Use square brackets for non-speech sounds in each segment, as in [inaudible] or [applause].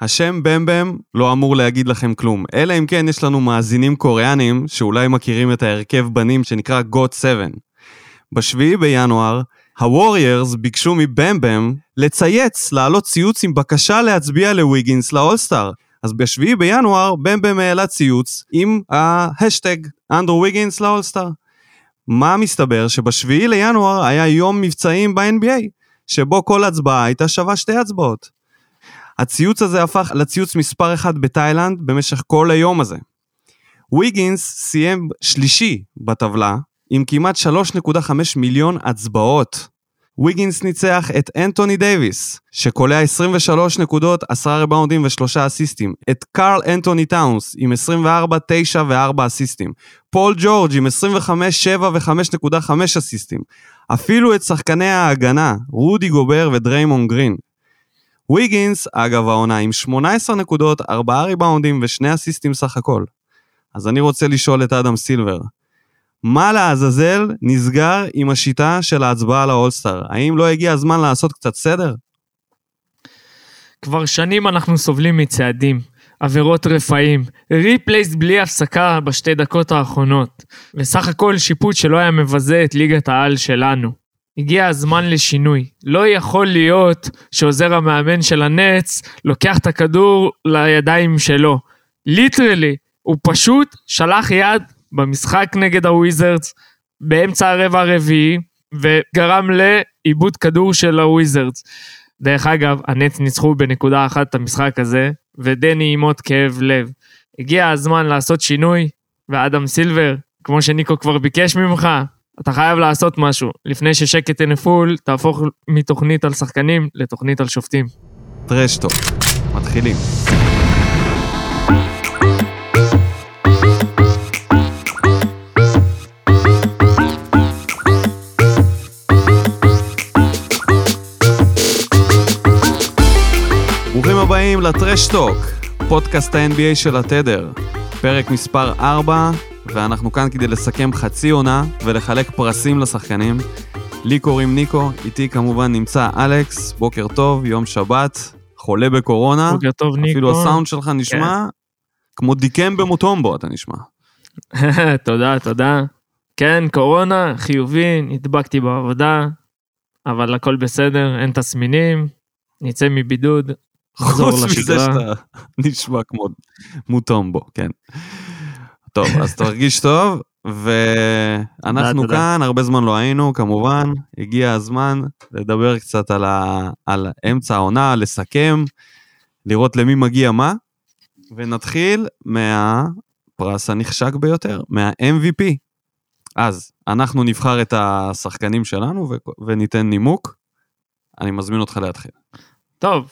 השם במבם לא אמור להגיד לכם כלום, אלא אם כן יש לנו מאזינים קוריאנים שאולי מכירים את ההרכב בנים שנקרא Got 7. בשביעי בינואר, הווריירס ביקשו מבמבם לצייץ, להעלות ציוץ עם בקשה להצביע לוויגינס לאולסטאר. אז בשביעי בינואר במבם העלה ציוץ עם ההשטג אנדרו ויגינס לאולסטאר. מה מסתבר? שבשביעי לינואר היה יום מבצעים ב-NBA, שבו כל הצבעה הייתה שווה שתי הצבעות. הציוץ הזה הפך לציוץ מספר אחד בתאילנד במשך כל היום הזה. ויגינס סיים שלישי בטבלה, עם כמעט 3.5 מיליון הצבעות. ויגינס ניצח את אנטוני דייוויס, שקולע 23 נקודות, 10 ריבאונדים ו-3 אסיסטים, את קארל אנטוני טאונס עם 24, 9 ו-4 אסיסטים, פול ג'ורג' עם 25, 7 ו-5.5 אסיסטים, אפילו את שחקני ההגנה, רודי גובר ודריימון גרין. ויגינס, אגב העונה, עם 18 נקודות, 4 ריבאונדים ו-2 אסיסטים סך הכל. אז אני רוצה לשאול את אדם סילבר, מה לעזאזל נסגר עם השיטה של ההצבעה לאולסטאר? האם לא הגיע הזמן לעשות קצת סדר? כבר שנים אנחנו סובלים מצעדים, עבירות רפאים, replays בלי הפסקה בשתי דקות האחרונות, וסך הכל שיפוט שלא היה מבזה את ליגת העל שלנו. הגיע הזמן לשינוי. לא יכול להיות שעוזר המאמן של הנץ לוקח את הכדור לידיים שלו. literally, הוא פשוט שלח יד במשחק נגד הוויזרדס באמצע הרבע הרביעי, וגרם לאיבוד כדור של הוויזרדס. דרך אגב, הנץ ניצחו בנקודה אחת את המשחק הזה, ודני עוד כאב לב. הגיע הזמן לעשות שינוי, ואדם סילבר, כמו שניקו כבר ביקש ממך, אתה חייב לעשות משהו. לפני ששקט תנפול, תהפוך מתוכנית על שחקנים לתוכנית על שופטים. טרשטוק, מתחילים. ברוכים הבאים לטרשטוק, פודקאסט ה-NBA של התדר, פרק מספר 4, ואנחנו כאן כדי לסכם חצי עונה ולחלק פרסים לשחקנים. לי קוראים ניקו, איתי כמובן נמצא אלכס, בוקר טוב, יום שבת, חולה בקורונה. בוקר טוב, ניקו. אפילו הסאונד שלך נשמע כן. כמו דיקם במוטומבו, אתה נשמע. [laughs] תודה, תודה. כן, קורונה, חיובי, נדבקתי בעבודה, אבל הכל בסדר, אין תסמינים, נצא מבידוד, נחזור לשגרה. חוץ מזה שאתה נשמע כמו מוטומבו, כן. טוב, אז תרגיש טוב, ואנחנו כאן, הרבה זמן לא היינו, כמובן, הגיע הזמן לדבר קצת על, ה... על אמצע העונה, לסכם, לראות למי מגיע מה, ונתחיל מהפרס הנחשק ביותר, מה-MVP. אז, אנחנו נבחר את השחקנים שלנו ו... וניתן נימוק. אני מזמין אותך להתחיל. טוב,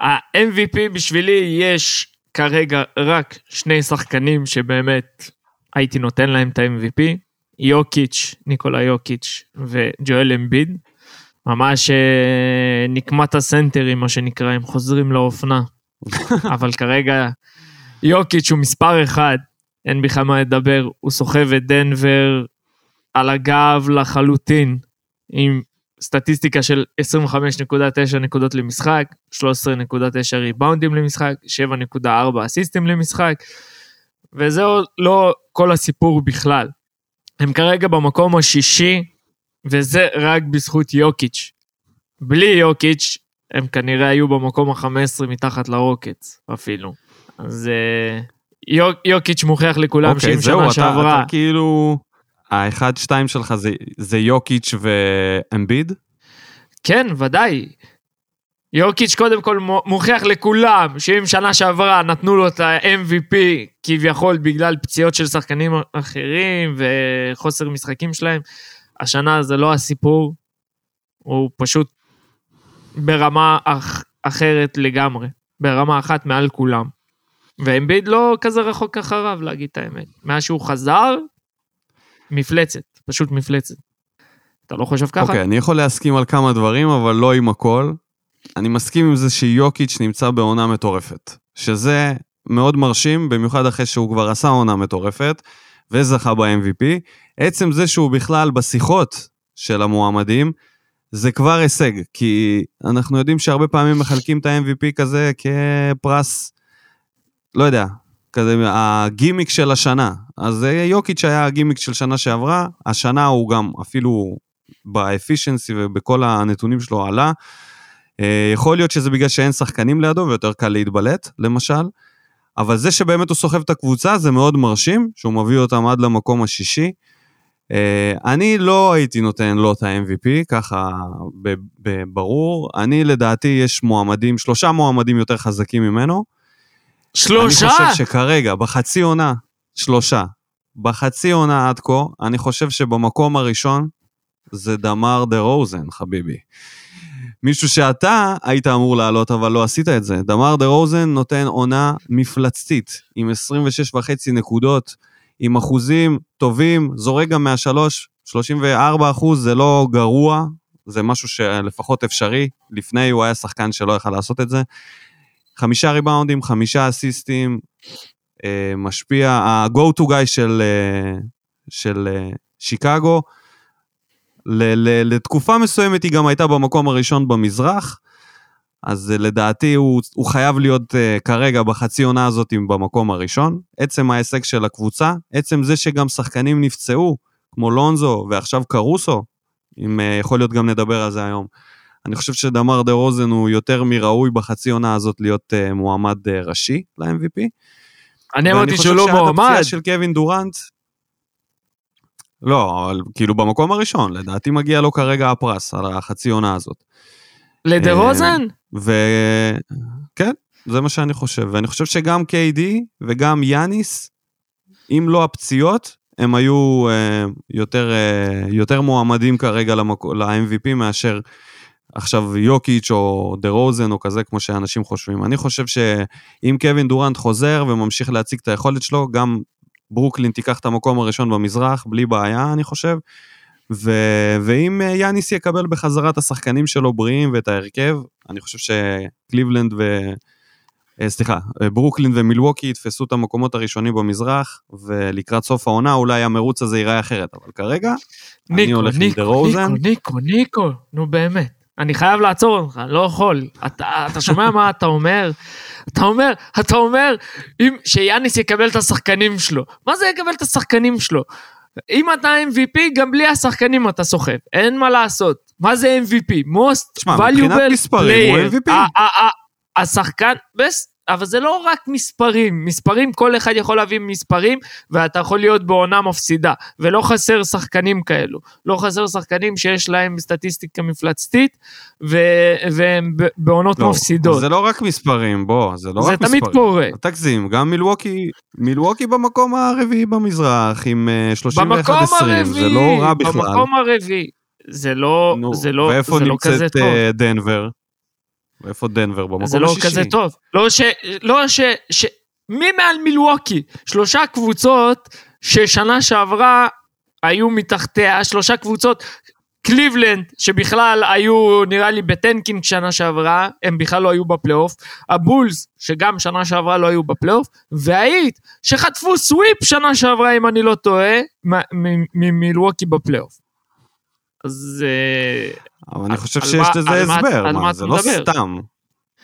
ה-MVP בשבילי יש כרגע רק שני שחקנים שבאמת הייתי נותן להם את ה-MVP, יוקיץ', ניקולה יוקיץ' וג'ואל אמביד. ממש אה, נקמת הסנטרים, מה שנקרא, הם חוזרים לאופנה. [laughs] אבל כרגע יוקיץ' הוא מספר אחד, אין בכלל מה לדבר, הוא סוחב את דנבר על הגב לחלוטין, עם סטטיסטיקה של 25.9 נקודות למשחק, 13.9 ריבאונדים למשחק, 7.4 אסיסטים למשחק, וזה לא כל הסיפור בכלל. הם כרגע במקום השישי, וזה רק בזכות יוקיץ'. בלי יוקיץ', הם כנראה היו במקום ה-15 מתחת לרוקץ אפילו. אז יוק, יוקיץ' מוכיח לכולם אוקיי, שאם זהו, שנה אתה, שעברה... אתה כאילו... האחד, שתיים שלך זה, זה יוקיץ' ואמביד? כן, ודאי. יורקיץ' קודם כל מוכיח לכולם שאם שנה שעברה נתנו לו את ה-MVP כביכול בגלל פציעות של שחקנים אחרים וחוסר משחקים שלהם, השנה זה לא הסיפור, הוא פשוט ברמה אח, אחרת לגמרי, ברמה אחת מעל כולם. ואמביד לא כזה רחוק אחריו להגיד את האמת. מאז שהוא חזר, מפלצת, פשוט מפלצת. אתה לא חושב ככה? אוקיי, okay, אני יכול להסכים על כמה דברים, אבל לא עם הכל. אני מסכים עם זה שיוקיץ' נמצא בעונה מטורפת, שזה מאוד מרשים, במיוחד אחרי שהוא כבר עשה עונה מטורפת, וזכה ב-MVP. עצם זה שהוא בכלל בשיחות של המועמדים, זה כבר הישג, כי אנחנו יודעים שהרבה פעמים מחלקים את ה-MVP כזה כפרס, לא יודע, כזה הגימיק של השנה. אז יוקיץ' היה הגימיק של שנה שעברה, השנה הוא גם אפילו באפישנסי ובכל הנתונים שלו עלה. אה, יכול להיות שזה בגלל שאין שחקנים לידו ויותר קל להתבלט, למשל. אבל זה שבאמת הוא סוחב את הקבוצה זה מאוד מרשים, שהוא מביא אותם עד למקום השישי. Uh, אני לא הייתי נותן לו את ה-MVP, ככה ברור. אני לדעתי יש מועמדים, שלושה מועמדים יותר חזקים ממנו. שלושה? אני חושב שכרגע, בחצי עונה, שלושה. בחצי עונה עד כה, אני חושב שבמקום הראשון זה דמר דה רוזן, חביבי. מישהו שאתה היית אמור לעלות, אבל לא עשית את זה. דמר דה רוזן נותן עונה מפלצתית, עם 26 וחצי נקודות, עם אחוזים טובים, זורק גם מהשלוש, 34 אחוז, זה לא גרוע, זה משהו שלפחות אפשרי. לפני הוא היה שחקן שלא יכל לעשות את זה. חמישה ריבאונדים, חמישה אסיסטים, אה, משפיע, ה-go to guy של, אה, של אה, שיקגו, לתקופה מסוימת היא גם הייתה במקום הראשון במזרח, אז לדעתי הוא, הוא חייב להיות uh, כרגע בחצי עונה הזאת במקום הראשון. עצם ההישג של הקבוצה, עצם זה שגם שחקנים נפצעו, כמו לונזו ועכשיו קרוסו, אם uh, יכול להיות גם נדבר על זה היום. אני חושב שדמר דה רוזן הוא יותר מראוי בחצי עונה הזאת להיות uh, מועמד uh, ראשי ל-MVP. אני אמרתי שהוא לא מועמד. ואני חושב שעד הפציעה של קווין דורנט, לא, אבל כאילו במקום הראשון, לדעתי מגיע לו כרגע הפרס על החצי עונה הזאת. לדה רוזן? וכן, זה מה שאני חושב. ואני חושב שגם KD וגם יאניס, אם לא הפציעות, הם היו uh, יותר, uh, יותר מועמדים כרגע ל-MVP מאשר עכשיו יוקיץ' או דה רוזן או כזה, כמו שאנשים חושבים. אני חושב שאם קווין דורנט חוזר וממשיך להציג את היכולת שלו, גם ברוקלין תיקח את המקום הראשון במזרח, בלי בעיה, אני חושב. ו... ואם יאניס יקבל בחזרה את השחקנים שלו בריאים ואת ההרכב, אני חושב שקליבלנד ו... אה, סליחה, ברוקלין ומילווקי יתפסו את המקומות הראשונים במזרח, ולקראת סוף העונה אולי המרוץ הזה ייראה אחרת, אבל כרגע, ניקו, אני הולך ניקו, עם דה רוזן. ניקו, ניקו, ניקו, נו באמת. אני חייב לעצור אותך, לא יכול. אתה, אתה שומע מה אתה אומר? אתה אומר, אתה אומר, אם, שיאניס יקבל את השחקנים שלו. מה זה יקבל את השחקנים שלו? אם אתה MVP, גם בלי השחקנים אתה סוחב, אין מה לעשות. מה זה MVP? most שמה, valuable player. תשמע, מבחינת מספרים הוא MVP. השחקן, בס, אבל זה לא רק מספרים, מספרים, כל אחד יכול להביא מספרים, ואתה יכול להיות בעונה מפסידה, ולא חסר שחקנים כאלו. לא חסר שחקנים שיש להם סטטיסטיקה מפלצתית, והם בעונות לא, מפסידות. זה לא רק מספרים, בוא, זה לא זה רק מספרים. זה תמיד קורה. תגזים, גם מילווקי, מילווקי במקום הרביעי במזרח, עם 31-20, זה לא רע בכלל. במקום הרביעי. זה לא, נו, זה לא, זה לא כזה טוב. ואיפה נמצאת דנבר? ואיפה דנבר? במקום השישי. זה לא כזה טוב. לא ש... לא ש... ש... מי מעל מילווקי? שלושה קבוצות ששנה שעברה היו מתחתיה, שלושה קבוצות, קליבלנד, שבכלל היו נראה לי ב tanking שנה שעברה, הם בכלל לא היו בפלייאוף, הבולס, שגם שנה שעברה לא היו בפלייאוף, והאיט, שחטפו sweep שנה שעברה, אם אני לא טועה, ממילווקי בפלייאוף. אז אה, אבל אני חושב שיש לזה הסבר, מה, זה לא סתם.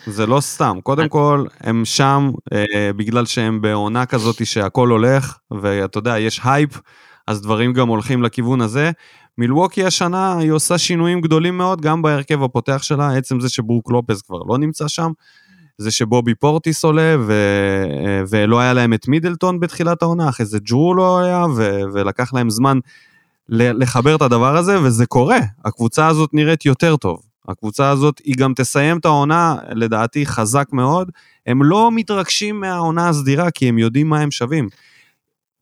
זה לא סתם. קודם כל, הם שם אה, בגלל שהם בעונה כזאת שהכל הולך, ואתה יודע, יש הייפ, אז דברים גם הולכים לכיוון הזה. מילווקי השנה, היא עושה שינויים גדולים מאוד, גם בהרכב הפותח שלה, עצם זה שברוק לופז כבר לא נמצא שם, זה שבובי פורטיס עולה, ו... אה, ולא היה להם את מידלטון בתחילת העונה, אחרי זה ג'רו לא היה, ו... ולקח להם זמן לחבר את הדבר הזה, וזה קורה. הקבוצה הזאת נראית יותר טוב. הקבוצה הזאת, היא גם תסיים את העונה, לדעתי, חזק מאוד. הם לא מתרגשים מהעונה הסדירה, כי הם יודעים מה הם שווים.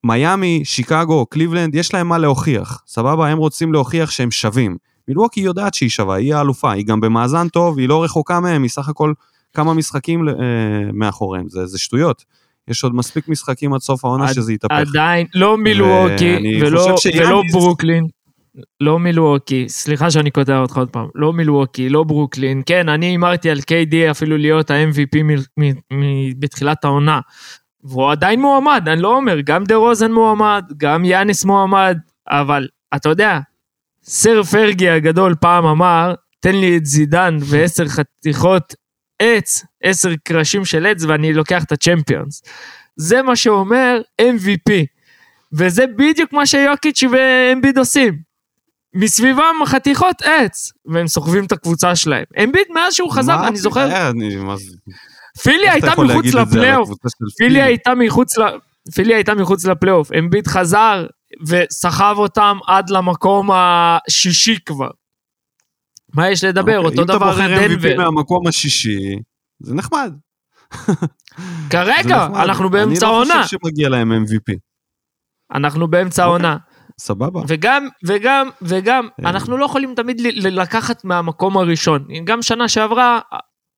מיאמי, שיקגו, קליבלנד, יש להם מה להוכיח. סבבה? הם רוצים להוכיח שהם שווים. מילווקי יודעת שהיא שווה, היא האלופה, היא גם במאזן טוב, היא לא רחוקה מהם, היא סך הכל כמה משחקים אה, מאחוריהם, זה, זה שטויות. יש עוד מספיק משחקים עד סוף העונה עד, שזה יתהפך. עדיין, לא מילווקי ולא, ולא ברוקלין. לא מילווקי, סליחה שאני קוטע אותך עוד פעם, לא מילווקי, לא ברוקלין, כן, אני הימרתי על KD אפילו להיות ה-MVP בתחילת העונה, והוא עדיין מועמד, אני לא אומר, גם דה רוזן מועמד, גם יאניס מועמד, אבל אתה יודע, סר פרגי הגדול פעם אמר, תן לי את זידן ועשר חתיכות עץ, עשר קרשים של עץ ואני לוקח את הצ'מפיונס. זה מה שאומר MVP. וזה בדיוק מה שיוקיץ' ואמביד עושים. מסביבם חתיכות עץ, והם סוחבים את הקבוצה שלהם. אמביד מאז שהוא חזר, אני זוכר, אה, אני- מה פילי הייתה מחוץ לפלייאוף. פילי הייתה מחוץ ל... פילי הייתה מחוץ לפלייאוף, אמביד חזר וסחב אותם עד למקום השישי כבר. מה יש לדבר? אוקיי, אותו אם אתה דבר בוחר MVP דנבר. מהמקום השישי, זה נחמד. כרגע, נחמד. אנחנו באמצע אני העונה. לא חושב שמגיע להם MVP. אנחנו באמצע העונה. סבבה. וגם, וגם, וגם, אה. אנחנו לא יכולים תמיד לקחת מהמקום הראשון. גם שנה שעברה,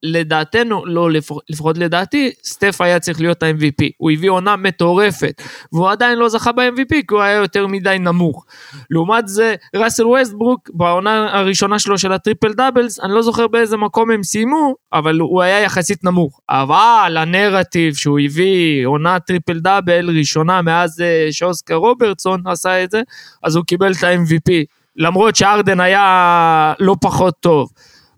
לדעתנו, לא לפח- לפחות לדעתי, סטף היה צריך להיות ה-MVP. הוא הביא עונה מטורפת, והוא עדיין לא זכה ב-MVP כי הוא היה יותר מדי נמוך. לעומת זה, ראסל ווסטברוק, בעונה הראשונה שלו של ה triple doubles, אני לא זוכר באיזה מקום הם סיימו, אבל הוא היה יחסית נמוך. אבל הנרטיב שהוא הביא עונה טריפל דאבל ראשונה מאז אה, שאוסקר רוברטסון עשה את זה, אז הוא קיבל את ה-MVP. למרות שארדן היה לא פחות טוב.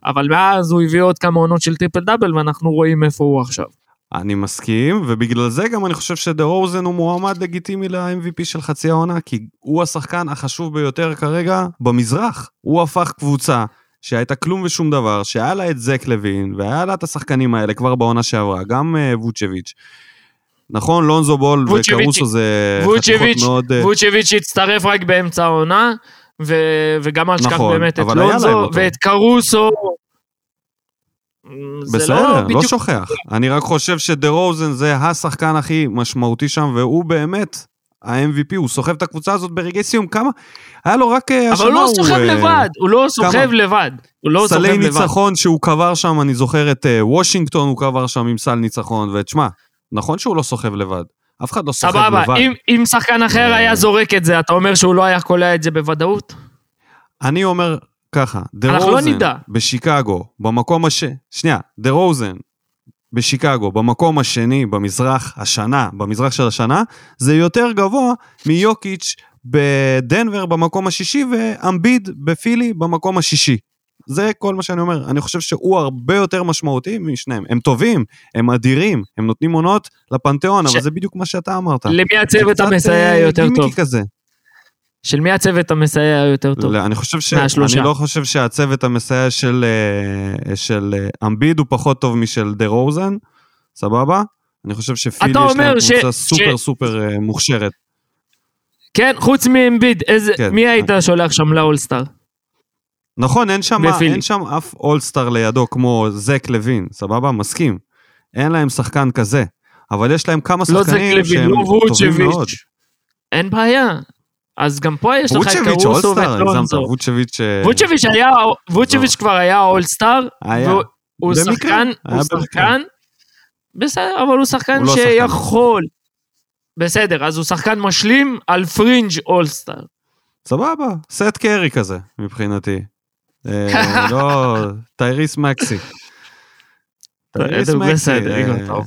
אבל מאז הוא הביא עוד כמה עונות של טריפל דאבל ואנחנו רואים איפה הוא עכשיו. אני מסכים, ובגלל זה גם אני חושב שדה רוזן הוא מועמד לגיטימי ל-MVP של חצי העונה, כי הוא השחקן החשוב ביותר כרגע במזרח. הוא הפך קבוצה שהייתה כלום ושום דבר, שהיה לה את זק לוין, והיה לה את השחקנים האלה כבר בעונה שעברה, גם אה, ווצ'ביץ'. נכון, לונזו בול וקרוסו זה חתיכות מאוד... אה, ווצ'ביץ' הצטרף רק באמצע העונה, ו- וגם אל תשכח נכון, באמת את לונזו. ואת קרוסו. זה בסדר, לא לא. שוכח. אני רק חושב שדה רוזן זה השחקן הכי משמעותי שם, והוא באמת ה-MVP, הוא סוחב את הקבוצה הזאת ברגעי סיום. כמה? היה לו רק אה, השנה אבל הוא לא סוחב אה, לבד, הוא לא סוחב לבד. הוא לא סוחב סלי לבד. ניצחון שהוא קבר שם, אני זוכר את אה, וושינגטון, הוא קבר שם עם סל ניצחון, ותשמע, נכון שהוא לא סוחב לבד. אף אחד לא סוחב סבבה, לבד. אם- אם שחקן אחר אה. היה זורק את זה, אתה אומר שהוא לא היה קולע את זה בוודאות? אני אומר ככה, דה לא רוזן נדע. בשיקגו, במקום הש... שנייה, דה רוזן בשיקגו, במקום השני במזרח השנה, במזרח של השנה, זה יותר גבוה מיוקיץ' בדנבר במקום השישי ואמביד בפילי במקום השישי. זה כל מה שאני אומר. אני חושב שהוא הרבה יותר משמעותי משניהם. הם טובים, הם אדירים, הם נותנים עונות לפנתיאון, ש- אבל זה בדיוק מה שאתה אמרת. למי הצוות המסייע אה, יותר טוב? כזה. של מי הצוות המסייע יותר טוב? לא, אני חושב ש... מהשלושה. אני לא חושב שהצוות המסייע של, אה, של אה, אמביד הוא פחות טוב משל דה רוזן, סבבה? אני חושב שפילי אתה יש להם ש- קבוצה ש- סופר סופר אה, מוכשרת. כן, חוץ מאמביד, איזה- כן. מי היית שולח שם לאולסטאר? נכון, אין שם. אין שם אף אולסטאר לידו כמו זק לוין, סבבה? מסכים. אין להם שחקן כזה, אבל יש להם כמה לא זק שחקנים לוין, שהם לא טובים מאוד. אין בעיה. אז גם פה יש לך את קרוסו ואת לונזו. ווצ'ביץ'... אה, ווצ'ביץ' היה, ווצ'ביץ' כבר היה אולסטאר. היה. הוא שחקן, הוא. שחקן, בסדר, אבל הוא לא שחקן. שיכול. בסדר, אז הוא שחקן משלים על fringe all-star. סבבה, סט קרי כזה, מבחינתי. אה, לא, טייריס מקסי. טייריס מקסי. אה.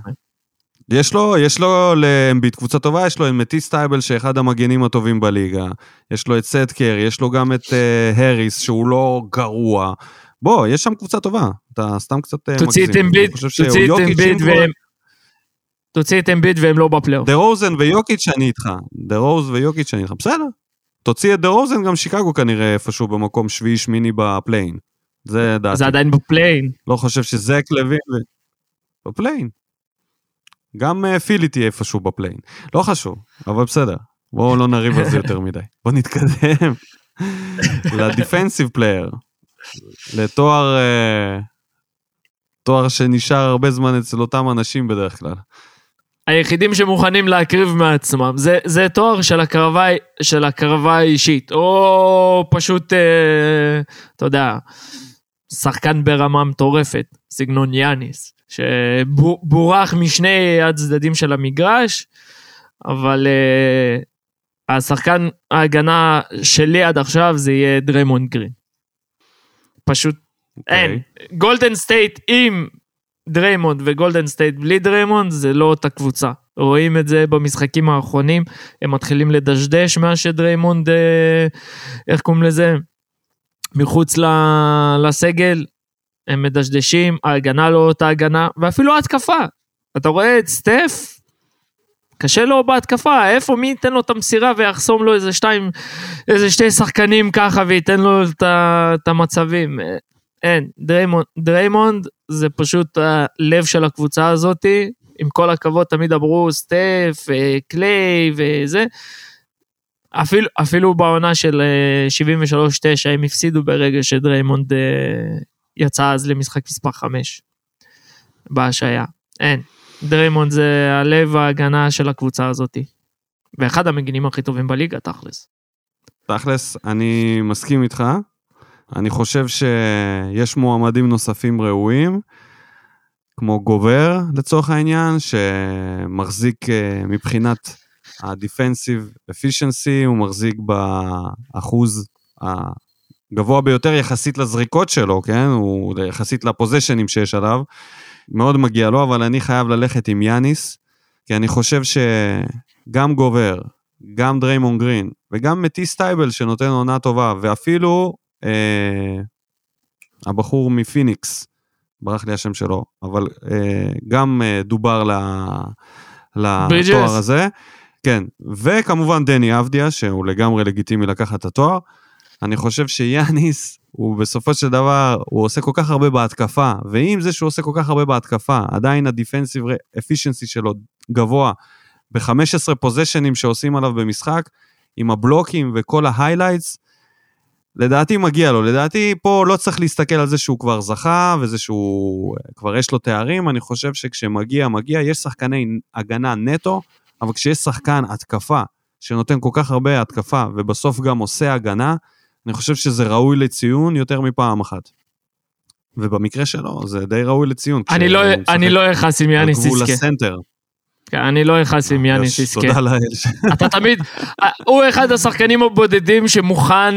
יש לו, יש לו לאמביד קבוצה טובה, יש לו את מטיס טייבל שאחד המגנים הטובים בליגה, יש לו את סט קרי, יש לו גם את אה, האריס שהוא לא גרוע. בוא, יש שם קבוצה טובה, אתה סתם קצת מגזים. תוציא את חושב תוציא את כבר- והם... תוציא את אמביד והם לא בפלייאוף. דה רוזן ויוקיץ' אני איתך. דה רוז ויוקיץ' אני איתך, בסדר. תוציא את דה רוזן, גם שיקגו כנראה איפשהו במקום שביעי שמיני ב play-in. זה דעתי. זה עדיין ב play-in. לא חושב שזק לוין ו... ב play-in. גם אה, פילי תהיה איפשהו ב play-in. לא חשוב, אבל בסדר. בואו לא נריב על זה [laughs] יותר מדי. בואו נתקדם ל defensive player. לתואר... אה, תואר שנשאר הרבה זמן אצל אותם אנשים בדרך כלל. היחידים שמוכנים להקריב מעצמם. זה, זה תואר של הקרבה, של הקרבה האישית, או פשוט, אה, אתה יודע, שחקן ברמה מטורפת, סגנון יאניס, שבורח משני הצדדים של המגרש, אבל אה, השחקן ההגנה שלי עד עכשיו זה יהיה דריימונד גרין. פשוט אין. אוקיי. גולדן סטייט עם דריימונד וגולדן סטייט בלי דריימונד זה לא אותה קבוצה. רואים את זה במשחקים האחרונים, הם מתחילים לדשדש מאז שדריימונד, אה, איך קוראים לזה? מחוץ לסגל, הם מדשדשים, ההגנה לא אותה הגנה, ואפילו ההתקפה. אתה רואה את סטף, קשה לו בהתקפה, איפה, מי ייתן לו את המסירה ויחסום לו איזה שתיים, איזה שתי שחקנים ככה וייתן לו את המצבים. אין, דריימונד, דריימונד זה פשוט הלב של הקבוצה הזאתי, עם כל הכבוד תמיד אמרו סטף, קליי וזה. אפילו, אפילו בעונה של 73-9 הם הפסידו ברגע שדריימונד יצא אז למשחק מספר 5 בהשעיה. אין. דריימונד זה הלב ההגנה של הקבוצה הזאתי. ואחד המגינים הכי טובים בליגה, תכלס. תכלס, אני מסכים איתך. אני חושב שיש מועמדים נוספים ראויים, כמו גובר לצורך העניין, שמחזיק אה, מבחינת ה-defensive efficiency, הוא מחזיק באחוז הגבוה ביותר יחסית לזריקות שלו, כן? הוא יחסית לפוזיישנים שיש עליו. מאוד מגיע לו, אבל אני חייב ללכת עם יאניס, כי אני חושב שגם גובר, גם דריימון גרין, וגם מטיס טייבל שנותן עונה טובה, ואפילו אה, הבחור מפיניקס, ברח לי השם שלו, אבל אה, גם אה, דובר לתואר הזה. כן, וכמובן דני אבדיה, שהוא לגמרי לגיטימי לקחת את התואר. אני חושב שיאניס, הוא בסופו של דבר, הוא עושה כל כך הרבה בהתקפה, ועם זה שהוא עושה כל כך הרבה בהתקפה, עדיין ה defensive אפישנסי שלו גבוה ב-15 פוזיישנים שעושים עליו במשחק, עם הבלוקים וכל ההיילייטס, לדעתי מגיע לו, לדעתי פה לא צריך להסתכל על זה שהוא כבר זכה וזה שהוא כבר יש לו תארים, אני חושב שכשמגיע, מגיע, יש שחקני הגנה נטו, אבל כשיש שחקן התקפה שנותן כל כך הרבה התקפה ובסוף גם עושה הגנה, אני חושב שזה ראוי לציון יותר מפעם אחת. ובמקרה שלו זה די ראוי לציון. אני לא, לא אכעס עם יאניס יזכה. גבול הסנטר. כן, אני לא אכעס עם יאניס יזכה. תודה לאל. [laughs] אתה תמיד, הוא אחד השחקנים הבודדים שמוכן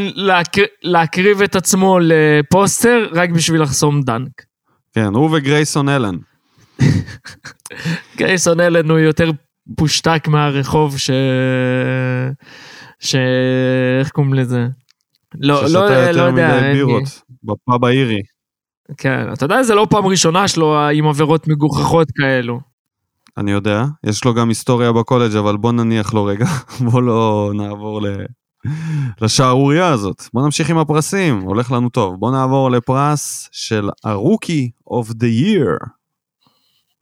להקריב את עצמו לפוסטר רק בשביל לחסום דנק. כן, הוא וגרייסון אלן. גרייסון אלן הוא יותר פושטק מהרחוב ש... ש... איך קוראים לזה? לא, לא, לא יודע. ששתה יותר מדי בירות, בפאב האירי. כן, אתה יודע, זה לא פעם ראשונה שלו עם עבירות מגוחכות כאלו. אני יודע, יש לו גם היסטוריה בקולג', אבל בוא נניח לו רגע, [laughs] בוא לא נעבור ל... לשערורייה הזאת. בוא נמשיך עם הפרסים, הולך לנו טוב. בוא נעבור לפרס של ה rookie of the year.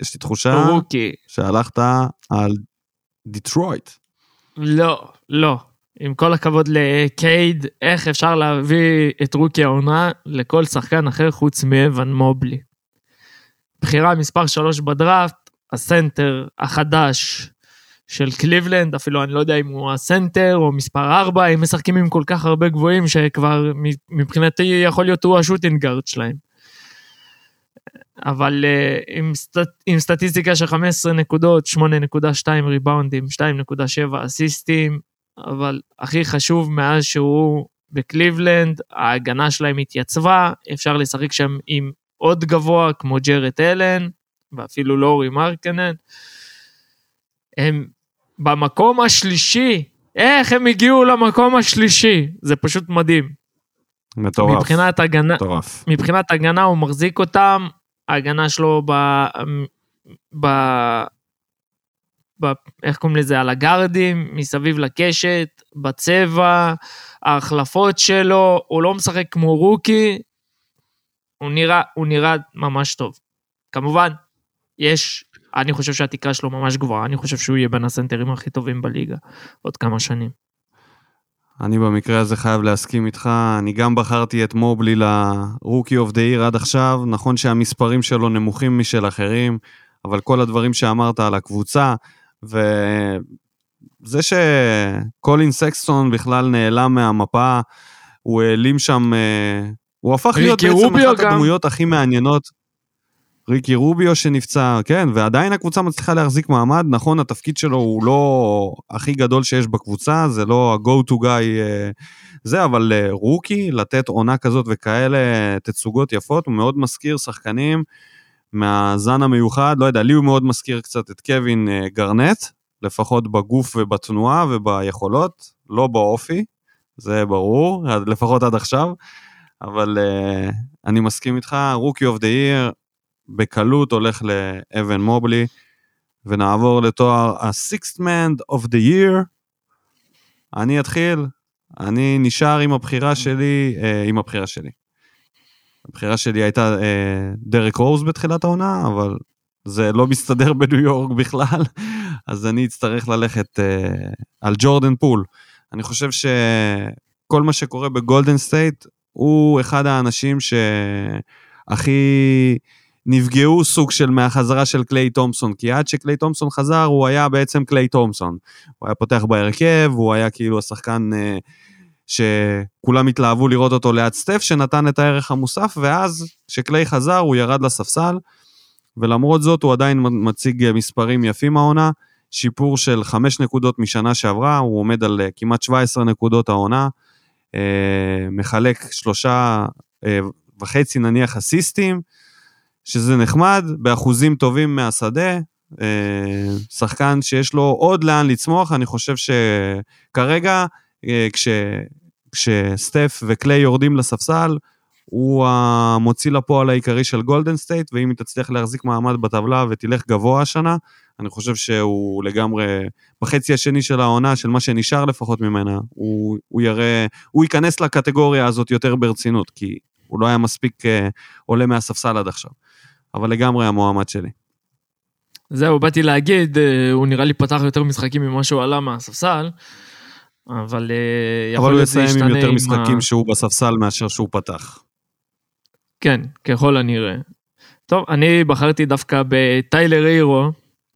יש לי תחושה rookie. שהלכת על דיטרויט. לא, לא. עם כל הכבוד לקייד, איך אפשר להביא את rookie העונה לכל שחקן אחר חוץ מאבן מובלי. בחירה מספר 3 בדראפט, הסנטר החדש של קליבלנד, אפילו אני לא יודע אם הוא הסנטר או מספר 4, הם משחקים עם כל כך הרבה גבוהים שכבר מבחינתי יכול להיות הוא ה shooting guard שלהם. אבל אה, עם, סט, עם סטטיסטיקה של 15 נקודות, 8.2 ריבאונדים, 2.7 אסיסטים, אבל הכי חשוב מאז שהוא בקליבלנד, ההגנה שלהם התייצבה, אפשר לשחק שם עם עוד גבוה כמו ג'רד אלן, ואפילו לורי מרקנן. הם במקום השלישי, איך הם הגיעו למקום השלישי? זה פשוט מדהים. מטורף. מבחינת הגנה, מטורף. מבחינת הגנה הוא מחזיק אותם, ההגנה שלו ב... ב... ב... איך קוראים לזה? על הגארדים, מסביב לקשת, בצבע, ההחלפות שלו, הוא לא משחק כמו רוקי, הוא נראה, הוא נראה ממש טוב. כמובן, יש, אני חושב שהתקרה שלו ממש גבוהה, אני חושב שהוא יהיה בין הסנטרים הכי טובים בליגה עוד כמה שנים. אני במקרה הזה חייב להסכים איתך, אני גם בחרתי את מובלי ל rookie of the year עד עכשיו, נכון שהמספרים שלו נמוכים משל אחרים, אבל כל הדברים שאמרת על הקבוצה, וזה שקולין סקסטון בכלל נעלם מהמפה, הוא העלים שם, אה, הוא הפך להיות בעצם אחת גם. הדמויות הכי מעניינות. ריקי רוביו שנפצע, כן, ועדיין הקבוצה מצליחה להחזיק מעמד, נכון, התפקיד שלו הוא לא הכי גדול שיש בקבוצה, זה לא ה-go to guy אה, זה, אבל אה, rookie, לתת עונה כזאת וכאלה תצוגות יפות, הוא מאוד מזכיר שחקנים מהזן המיוחד, לא יודע, לי הוא מאוד מזכיר קצת את קווין אה, גארנט, לפחות בגוף ובתנועה וביכולות, לא באופי, זה ברור, לפחות עד עכשיו. אבל אה, אני מסכים איתך, rookie of the year בקלות הולך לאבן מובלי, ונעבור לתואר ה-Sixth Man of the Year. אני אתחיל, אני נשאר עם הבחירה שלי, אה, עם הבחירה שלי. הבחירה שלי הייתה אה, דרק רוז בתחילת העונה, אבל זה לא מסתדר בניו יורק בכלל, [laughs] אז אני אצטרך ללכת אה, על ג'ורדן פול. אני חושב שכל מה שקורה בגולדן סטייט הוא אחד האנשים שהכי נפגעו סוג של מהחזרה של קליי תומפסון, כי עד שקליי תומפסון חזר הוא היה בעצם קליי תומפסון. הוא היה פותח בהרכב, הוא היה כאילו השחקן uh, שכולם התלהבו לראות אותו ליד סטף, שנתן את הערך המוסף, ואז כשקליי חזר הוא ירד לספסל, ולמרות זאת הוא עדיין מציג מספרים יפים העונה. שיפור של 5 נקודות משנה שעברה, הוא עומד על אה, כמעט 17 נקודות העונה, אה, מחלק שלושה אה, וחצי נניח אסיסטים, שזה נחמד, באחוזים טובים מהשדה, שחקן שיש לו עוד לאן לצמוח, אני חושב שכרגע, כש, כשסטף וקליי יורדים לספסל, הוא המוציא לפועל העיקרי של גולדן סטייט, ואם היא תצליח להחזיק מעמד בטבלה ותלך גבוה השנה, אני חושב שהוא לגמרי, בחצי השני של העונה, של מה שנשאר לפחות ממנה, הוא, הוא יראה, הוא ייכנס לקטגוריה הזאת יותר ברצינות, כי הוא לא היה מספיק אה, עולה מהספסל עד עכשיו. אבל לגמרי המועמד שלי. זהו, באתי להגיד, uh, הוא נראה לי פתח יותר משחקים ממה שהוא עלה מהספסל, אבל uh, יכול להיות זה ישתנה עם... אבל הוא יסיים עם יותר משחקים ה... שהוא בספסל מאשר שהוא פתח. כן, ככל הנראה. טוב, אני בחרתי דווקא בטיילר הירו,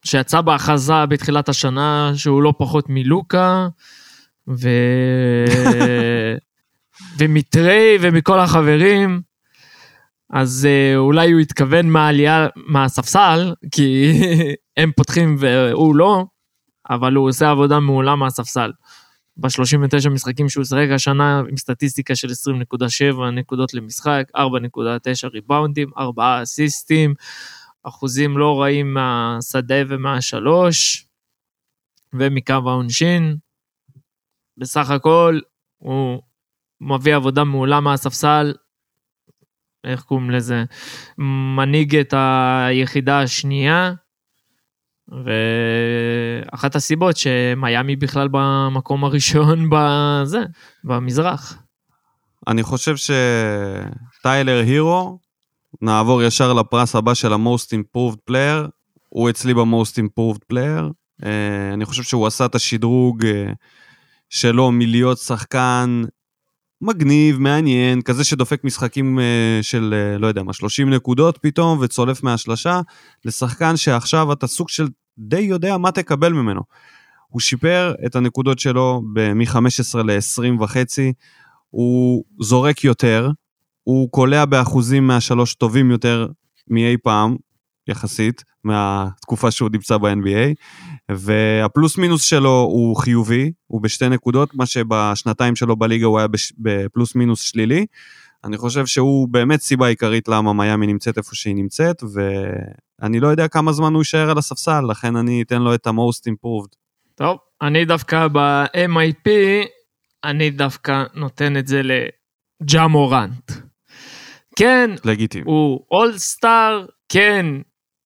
שיצא בהכרזה בתחילת השנה שהוא לא פחות מלוקה, ו... [laughs] ומטריי ומכל החברים, אז uh, אולי הוא התכוון מהעלייה מהספסל, כי [laughs] הם פותחים והוא לא, אבל הוא עושה עבודה מעולה מהספסל. ב-39 משחקים שהוא שיחק השנה עם סטטיסטיקה של 20.7 נקודות למשחק, 4.9 ריבאונדים, 4 אסיסטים, אחוזים לא רעים מהשדה ומהשלוש, ומקו העונשין. בסך הכל, הוא מביא עבודה מעולה מהספסל, איך קוראים לזה? מנהיג את היחידה השנייה, ואחת הסיבות שמיאמי בכלל במקום הראשון [laughs] בזה, במזרח. אני חושב שטיילר הירו נעבור ישר לפרס הבא של ה-most improved player, הוא אצלי ב-most improved player. Uh, אני חושב שהוא עשה את השדרוג uh, שלו מלהיות שחקן מגניב, מעניין, כזה שדופק משחקים uh, של, uh, לא יודע מה, 30 נקודות פתאום וצולף מהשלשה, לשחקן שעכשיו אתה סוג של די יודע מה תקבל ממנו. הוא שיפר את הנקודות שלו מ-15 ל-20 וחצי, הוא זורק יותר, הוא קולע באחוזים מהשלוש טובים יותר מאי פעם, יחסית, מהתקופה שהוא נמצא ב-NBA, והפלוס מינוס שלו הוא חיובי, הוא בשתי נקודות, מה שבשנתיים שלו בליגה הוא היה בפלוס מינוס שלילי. אני חושב שהוא באמת סיבה עיקרית למה מיאמי נמצאת איפה שהיא נמצאת, ואני לא יודע כמה זמן הוא יישאר על הספסל, לכן אני אתן לו את ה-most improved. טוב, אני דווקא ב-MIP, אני דווקא נותן את זה לג'ה מורנט. כן, לגיטימי. הוא אולסטאר, כן,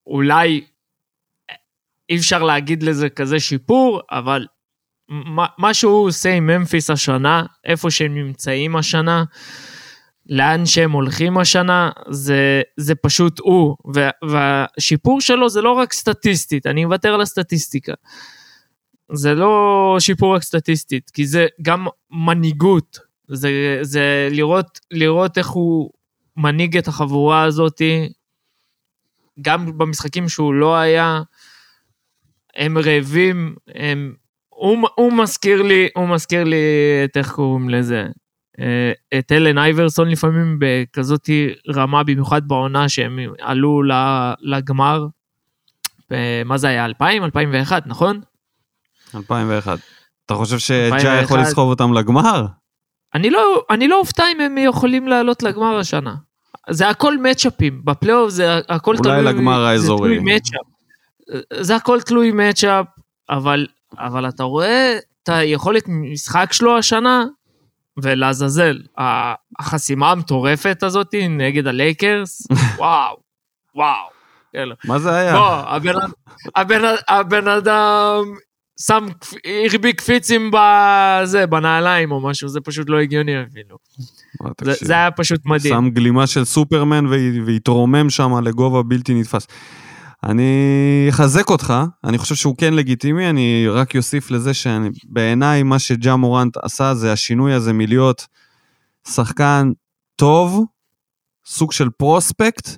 אולי אי אפשר להגיד לזה כזה שיפור, אבל מה, שהוא עושה עם ממפיס השנה, איפה שהם נמצאים השנה, לאן שהם הולכים השנה, זה, זה פשוט הוא. והשיפור שלו זה לא רק סטטיסטית, אני מוותר על הסטטיסטיקה. זה לא שיפור רק סטטיסטית, כי זה גם מנהיגות. זה, זה לראות, לראות איך הוא מנהיג את החבורה הזאתי, גם במשחקים שהוא לא היה, הם רעבים, הם... הוא, הוא מזכיר לי, הוא מזכיר לי את איך קוראים לזה, אה, את אלן אייברסון לפעמים בכזאת רמה, במיוחד בעונה שהם עלו לגמר. מה זה היה, 2000? 2001, נכון? 2001. אתה חושב שג'ה יכול לסחוב אותם לגמר? אני לא, אני לא אופתע אם הם יכולים לעלות לגמר השנה. זה הכל מצ'אפים, בפלייאוף זה הכל תלוי... אולי לגמר האזורי. זה הכל תלוי מצ'אפ, אבל, אבל אתה רואה את היכולת משחק שלו השנה, ולעזאזל, החסימה המטורפת הזאת נגד הלייקרס, [laughs] וואו, וואו. מה זה היה? בוא, הבן, הבן, הבן אדם שם, הרביק קפיצים בזה, בנעליים או משהו, זה פשוט לא הגיוני אפילו. זה. זה היה פשוט מדהים. שם גלימה של סופרמן והתרומם שם לגובה בלתי נתפס. אני אחזק אותך, אני חושב שהוא כן לגיטימי, אני רק אוסיף לזה שבעיניי מה שג'ה מורנט עשה זה השינוי הזה מלהיות שחקן טוב, סוג של פרוספקט,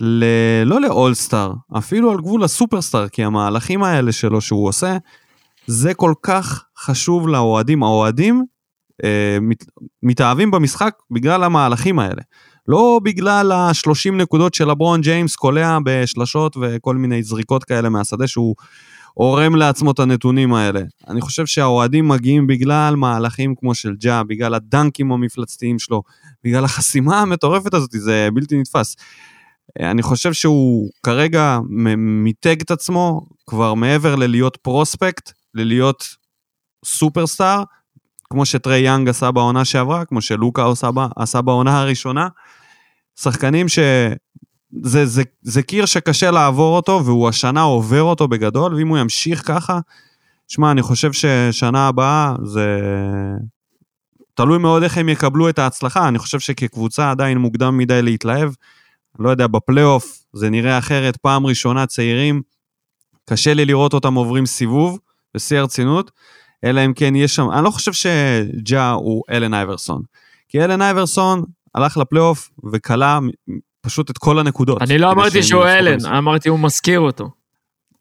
ל... לא לאולסטאר, אפילו על גבול הסופרסטאר, כי המהלכים האלה שלו שהוא עושה, זה כל כך חשוב לאוהדים. האוהדים אה, מת, מתאהבים במשחק בגלל המהלכים האלה. לא בגלל ה-30 נקודות של לברון ג'יימס קולע בשלשות וכל מיני זריקות כאלה מהשדה שהוא עורם לעצמו את הנתונים האלה. אני חושב שהאוהדים מגיעים בגלל מהלכים כמו של ג'ה, בגלל הדנקים המפלצתיים שלו, בגלל החסימה המטורפת הזאת, זה בלתי נתפס. אני חושב שהוא כרגע מיתג את עצמו כבר מעבר ללהיות פרוספקט, ללהיות סופרסטאר, כמו שטרי יאנג עשה בעונה שעברה, כמו שלוקה עשה, עשה בעונה הראשונה. שחקנים ש... זה, זה, זה קיר שקשה לעבור אותו, והוא השנה עובר אותו בגדול, ואם הוא ימשיך ככה, שמע, אני חושב ששנה הבאה זה... תלוי מאוד איך הם יקבלו את ההצלחה, אני חושב שכקבוצה עדיין מוקדם מדי להתלהב. לא יודע, בפלייאוף זה נראה אחרת, פעם ראשונה צעירים, קשה לי לראות אותם עוברים סיבוב, בשיא הרצינות, אלא אם כן יש שם, אני לא חושב שג'ה הוא אלן אייברסון. כי אלן אייברסון הלך לפלייאוף וכלה פשוט את כל הנקודות. אני לא אמרתי שהוא אלן. אמרתי הוא מזכיר אותו.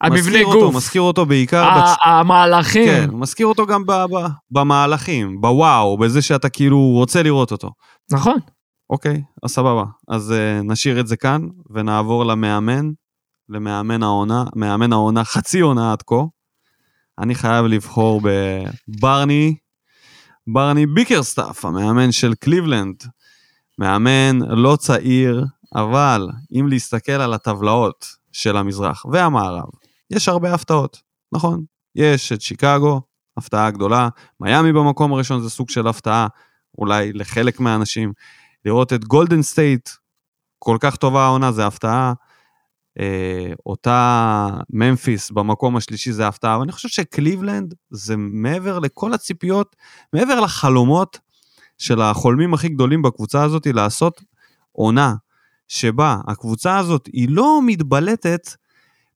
המבנה גוף, אותו, מזכיר אותו בעיקר, ה- בצ... המהלכים, כן, מזכיר אותו גם ב- ב- במהלכים, בוואו, בזה שאתה כאילו רוצה לראות אותו. נכון. אוקיי, אז סבבה. אז uh, נשאיר את זה כאן, ונעבור למאמן, למאמן העונה, מאמן העונה, חצי עונה עד כה. אני חייב לבחור בברני, ברני ביקרסטאף, המאמן של קליבלנד. מאמן לא צעיר, אבל אם להסתכל על הטבלאות של המזרח והמערב, יש הרבה הפתעות, נכון? יש את שיקגו, הפתעה גדולה, מיאמי במקום הראשון זה סוג של הפתעה, אולי לחלק מהאנשים. לראות את גולדן סטייט כל כך טובה העונה זה הפתעה. אה, אותה ממפיס במקום השלישי זה הפתעה, ואני חושב שקליבלנד זה מעבר לכל הציפיות, מעבר לחלומות של החולמים הכי גדולים בקבוצה הזאת, לעשות עונה שבה הקבוצה הזאת היא לא מתבלטת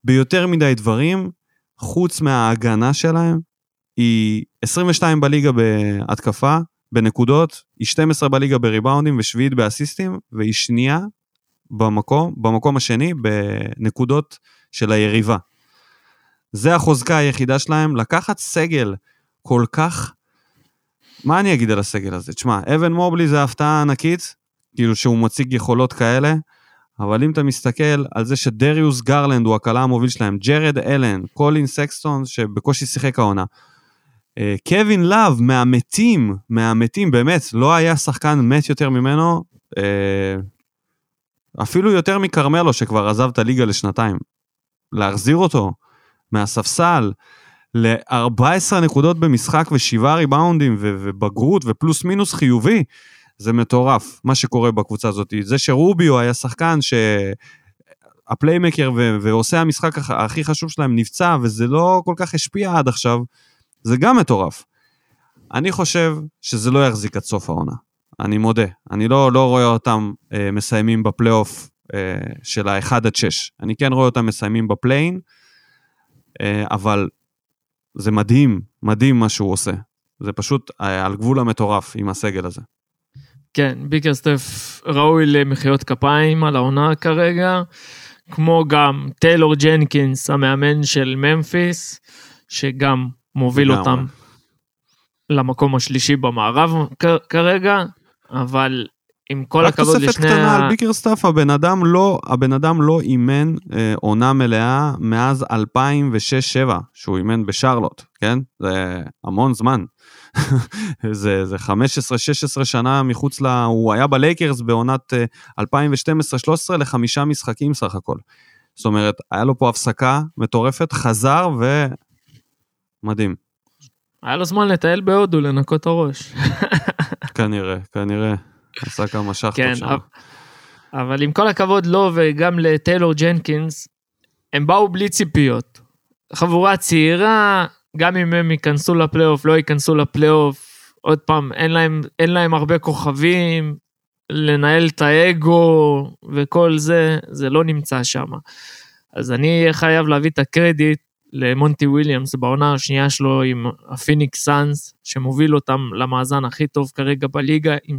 ביותר מדי דברים, חוץ מההגנה שלהם. היא 22 בליגה בהתקפה, בנקודות, היא 12 בליגה בריבאונדים ושביעית באסיסטים, והיא שנייה במקום, במקום השני בנקודות של היריבה. זה החוזקה היחידה שלהם, לקחת סגל כל כך... מה אני אגיד על הסגל הזה? תשמע, אבן מובלי זה הפתעה ענקית, כאילו שהוא מציג יכולות כאלה, אבל אם אתה מסתכל על זה שדריוס גרלנד הוא הקלע המוביל שלהם, ג'רד אלן, קולין סקסטון שבקושי שיחק העונה, אה, קווין לאב מהמתים, מהמתים, באמת, לא היה שחקן מת יותר ממנו, אה, אפילו יותר מכרמלו שכבר עזב את הליגה לשנתיים. להחזיר אותו מהספסל ל-14 נקודות במשחק ושבעה ריבאונדים ו- ובגרות ופלוס מינוס חיובי, זה מטורף, מה שקורה בקבוצה הזאת. זה שרוביו היה שחקן ש... ה playmaker ו- ועושה המשחק הכ- הכי חשוב שלהם נפצע וזה לא כל כך השפיע עד עכשיו, זה גם מטורף. אני חושב שזה לא יחזיק עד סוף העונה. אני מודה. אני לא, לא רואה אותם אה, מסיימים בפלייאוף אה, של ה-1 עד 6. אני כן רואה אותם מסיימים ב play-in, אה, אבל זה מדהים, מדהים מה שהוא עושה. זה פשוט אה, על גבול המטורף עם הסגל הזה. כן, ביקרסטף ראוי למחיאות כפיים על העונה כרגע, כמו גם טיילור ג'נקינס, המאמן של ממפיס, שגם מוביל לגמרי. אותם למקום השלישי במערב כרגע, אבל עם כל רק הכבוד תוספת לשני קטנה ה... על ביקרסטף, הבן אדם לא, הבן אדם לא אימן אה, עונה מלאה מאז 2006-2007, שהוא אימן בשרלוט, כן? זה המון זמן. [laughs] זה, זה 15-16 שנה מחוץ ל... הוא היה בלייקרס בעונת אה, 2012-2013 לחמישה משחקים סך הכל. זאת אומרת, היה לו פה הפסקה מטורפת, חזר ו... מדהים. היה לו זמן לטייל בהודו, לנקות את הראש. [laughs] כנראה, כנראה. עשה כמה שחטות כן, שם. אבל- עם כל הכבוד לו וגם לטיילור ג'נקינס, הם באו בלי ציפיות. חבורה צעירה, גם אם הם ייכנסו לפלייאוף, לא ייכנסו לפלייאוף, עוד פעם, אין להם, אין להם הרבה כוכבים, לנהל את האגו וכל זה, זה לא נמצא שם. אז אני אהיה חייב להביא את הקרדיט למונטי וויליאמס בעונה השנייה שלו עם הפיניקס סאנס, שמוביל אותם למאזן הכי טוב כרגע בליגה עם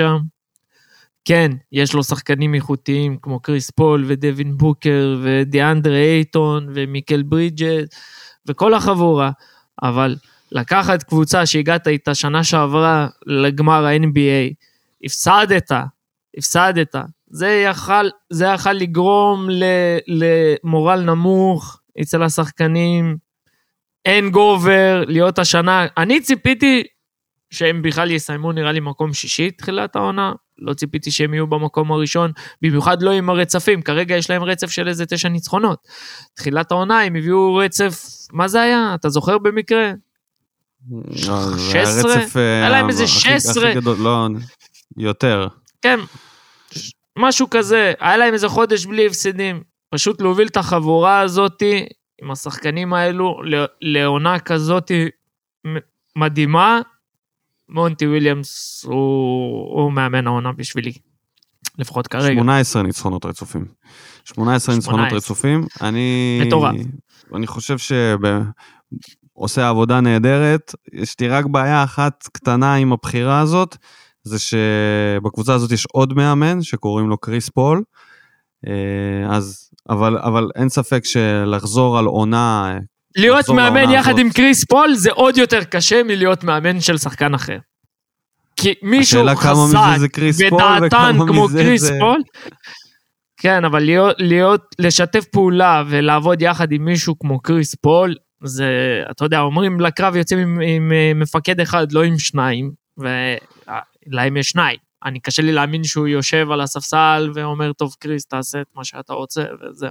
39-9. כן, יש לו שחקנים איכותיים כמו קריס פול ודווין בוקר ודיאנדרה אייטון ומיקל ברידג'ס וכל החבורה, אבל לקחת קבוצה שהגעת איתה שנה שעברה לגמר ה-NBA, הפסדת, הפסדת, זה יכל, זה יכל לגרום למורל נמוך אצל השחקנים, אין גובר, להיות השנה, אני ציפיתי שהם בכלל יסיימו נראה לי מקום שישי תחילת העונה, לא ציפיתי שהם יהיו במקום הראשון, במיוחד לא עם הרצפים, כרגע יש להם רצף של איזה תשע ניצחונות. תחילת העונה הם הביאו רצף, מה זה היה? אתה זוכר במקרה? לא, זה 16? הרצף, אה, היה להם איזה הכי- 16. הכי גדול, לא, יותר. כן, משהו כזה, היה להם איזה חודש בלי הפסדים. פשוט להוביל את החבורה הזאתי, עם השחקנים האלו, לעונה כזאתי מ- מדהימה, מונטי וויליאמס הוא, הוא מאמן העונה בשבילי. לפחות כרגע. 18 ניצחונות רצופים. 18 ניצחונות 18. רצופים. אני... מטורף. אני חושב שעושה עבודה נהדרת. יש לי רק בעיה אחת קטנה עם הבחירה הזאת, זה שבקבוצה הזאת יש עוד מאמן שקוראים לו קריס פול. אה, אז, אבל, אבל אין ספק שלחזור על עונה... להיות מאמן יחד הזאת. עם קריס פול זה עוד יותר קשה מלהיות מאמן של שחקן אחר. כי מישהו חזק ודעתן כמו מזה קריס זה... פול, כן, אבל להיות, להיות, לשתף פעולה ולעבוד יחד עם מישהו כמו קריס פול, זה, אתה יודע, אומרים לקרב יוצאים עם, עם אה, מפקד אחד, לא עם שניים, ולהם יש שניים. אני קשה לי להאמין שהוא יושב על הספסל ואומר, טוב, קריס, תעשה את מה שאתה רוצה, וזהו.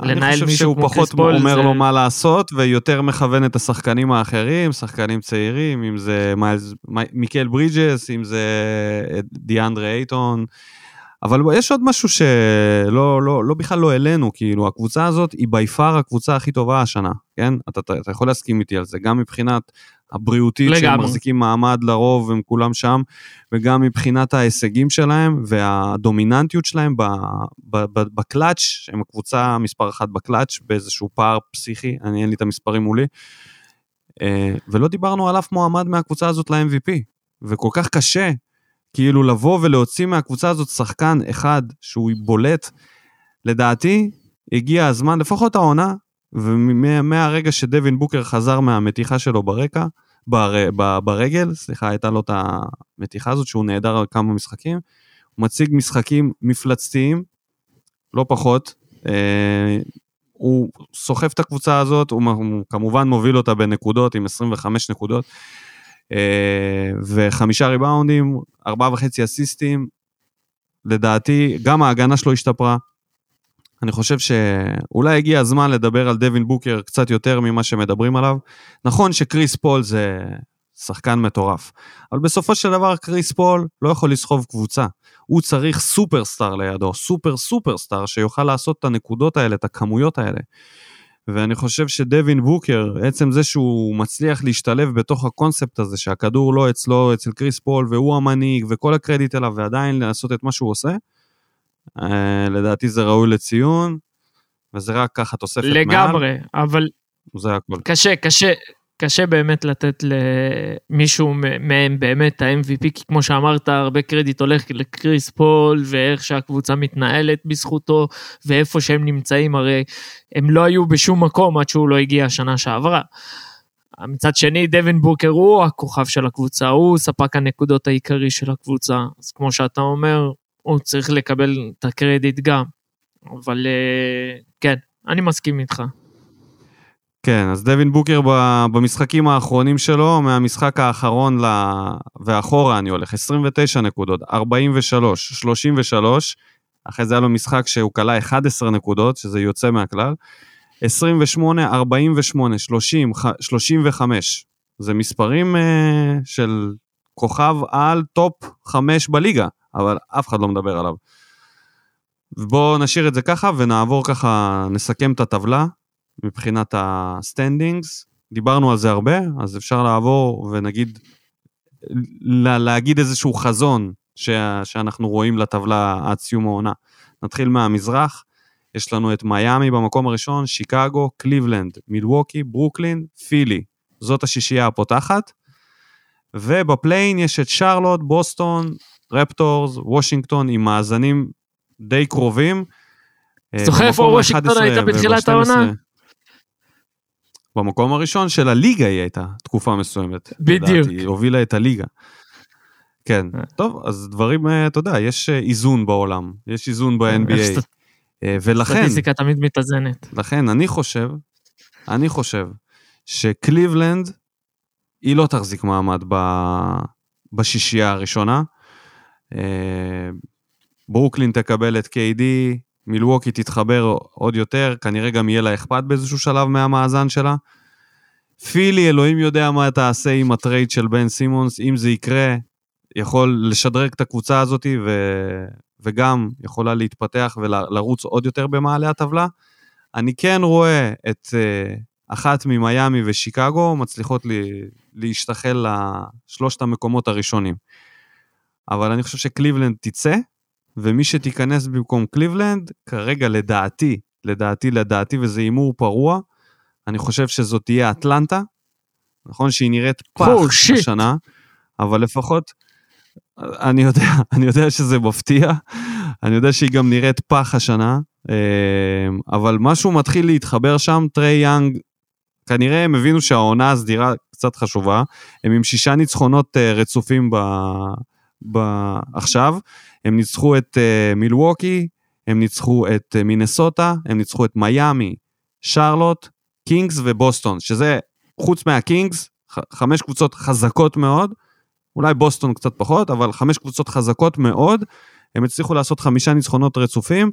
אני חושב שהוא פחות אומר זה- לו מה לעשות, ויותר מכוון את השחקנים האחרים, שחקנים צעירים, אם זה מיילס, מי- מיקל ברידג'ס, אם זה אה, דיאנדרה אייטון. אבל יש עוד משהו שלא לא, לא בכלל לא העלינו, כאילו, הקבוצה הזאת היא בי פאר הקבוצה הכי טובה השנה, כן? אתה, אתה, אתה יכול להסכים איתי על זה, גם מבחינת הבריאותית שהם לגמרי. מחזיקים מעמד לרוב, הם כולם שם, וגם מבחינת ההישגים שלהם והדומיננטיות שלהם בקלאץ', שהם הקבוצה מספר אחת בקלאץ', באיזשהו פער פסיכי, אני אין לי את המספרים מולי. אה, ולא דיברנו על אף מועמד מהקבוצה הזאת ל-MVP, וכל כך קשה כאילו לבוא ולהוציא מהקבוצה הזאת שחקן אחד שהוא בולט, לדעתי הגיע הזמן, לפחות העונה, ומהרגע שדווין בוקר חזר מהמתיחה שלו ברקע, בר, ב, ברגל, סליחה, הייתה לו את המתיחה הזאת שהוא נעדר על כמה משחקים, הוא מציג משחקים מפלצתיים, לא פחות. אה, הוא סוחב את הקבוצה הזאת, הוא, הוא כמובן מוביל אותה בנקודות עם 25 נקודות, אה, וחמישה ריבאונדים, ארבעה וחצי אסיסטים. לדעתי, גם ההגנה שלו השתפרה. אני חושב שאולי הגיע הזמן לדבר על דווין בוקר קצת יותר ממה שמדברים עליו. נכון שקריס פול זה שחקן מטורף, אבל בסופו של דבר קריס פול לא יכול לסחוב קבוצה. הוא צריך סופרסטאר לידו, סופר סופרסטאר שיוכל לעשות את הנקודות האלה, את הכמויות האלה. ואני חושב שדווין בוקר, עצם זה שהוא מצליח להשתלב בתוך הקונספט הזה, שהכדור לא אצלו, אצל קריס פול, והוא המנהיג, וכל הקרדיט אליו, ועדיין לעשות את מה שהוא עושה, לדעתי זה ראוי לציון, וזה רק ככה תוספת מעל, לגמרי, אבל זה הכל. קשה, קשה, קשה באמת לתת למישהו מהם באמת את ה-MVP, כי כמו שאמרת, הרבה קרדיט הולך לקריס פול, ואיך שהקבוצה מתנהלת בזכותו, ואיפה שהם נמצאים, הרי הם לא היו בשום מקום עד שהוא לא הגיע השנה שעברה. מצד שני, דווין בוקר הוא הכוכב של הקבוצה, הוא ספק הנקודות העיקרי של הקבוצה, אז כמו שאתה אומר, הוא צריך לקבל את הקרדיט גם. אבל אה, כן, אני מסכים איתך. כן, אז דווין בוקר במשחקים האחרונים שלו, מהמשחק האחרון ל... ואחורה אני הולך, 29 נקודות, 43, 33, אחרי זה היה לו משחק שהוא קלע 11 נקודות, שזה יוצא מהכלל, 28, 48, 30, ח- 35. זה מספרים אה, של כוכב על טופ חמש בליגה, אבל אף אחד לא מדבר עליו. בואו נשאיר את זה ככה ונעבור ככה, נסכם את הטבלה מבחינת ה standings. דיברנו על זה הרבה, אז אפשר לעבור ונגיד, לה, להגיד איזשהו חזון ש, שאנחנו רואים לטבלה עד סיום העונה. נתחיל מהמזרח, יש לנו את מיאמי במקום הראשון, שיקגו, קליבלנד, מילווקי, ברוקלין, פילי. זאת השישייה הפותחת. וב play-in יש את שרלוט, בוסטון, ראפטורס, וושינגטון עם מאזנים די קרובים. אה, זוכר איפה וושינגטון הייתה בתחילת העונה? במקום הראשון של הליגה היא הייתה תקופה מסוימת. בדיוק. היא הובילה את הליגה. כן, אה. טוב, אז דברים, אה, אתה יודע, יש איזון בעולם, יש איזון ב-NBA. ולכן... סטטיסטיקה תמיד מתאזנת. לכן, אני חושב, אני חושב, שקליבלנד, היא לא תחזיק מעמד ב... בשישייה הראשונה. ברוקלין תקבל את KD, מילווקי תתחבר עוד יותר, כנראה גם יהיה לה אכפת באיזשהו שלב מהמאזן שלה. פילי, אלוהים יודע מה תעשה עם הטרייד של בן סימונס, אם זה יקרה, יכול לשדרג את הקבוצה הזאת ו... וגם יכולה להתפתח ולרוץ עוד יותר במעלה הטבלה. אני כן רואה את uh, אחת ממיאמי ושיקגו מצליחות לי, להשתחל לשלושת המקומות הראשונים. אבל אני חושב שקליבלנד תצא, ומי שתיכנס במקום קליבלנד, כרגע לדעתי, לדעתי, לדעתי, וזה הימור פרוע, אני חושב שזאת תהיה אטלנטה. נכון שהיא נראית פח, אוי, השנה, אבל לפחות, אני יודע, [laughs] אני יודע שזה מפתיע, אני יודע שהיא גם נראית פח השנה, אה, אבל משהו מתחיל להתחבר שם, טרי יאנג, כנראה הם הבינו שהעונה הסדירה קצת חשובה, הם עם שישה ניצחונות אה, רצופים ב... עכשיו, הם ניצחו את אה, מילווקי, הם ניצחו את אה, מינסוטה, הם ניצחו את מיאמי, שרלוט, קינגס ובוסטון, שזה חוץ מהקינגס, חמש קבוצות חזקות מאוד, אולי בוסטון קצת פחות, אבל חמש קבוצות חזקות מאוד, הם הצליחו לעשות חמישה ניצחונות רצופים.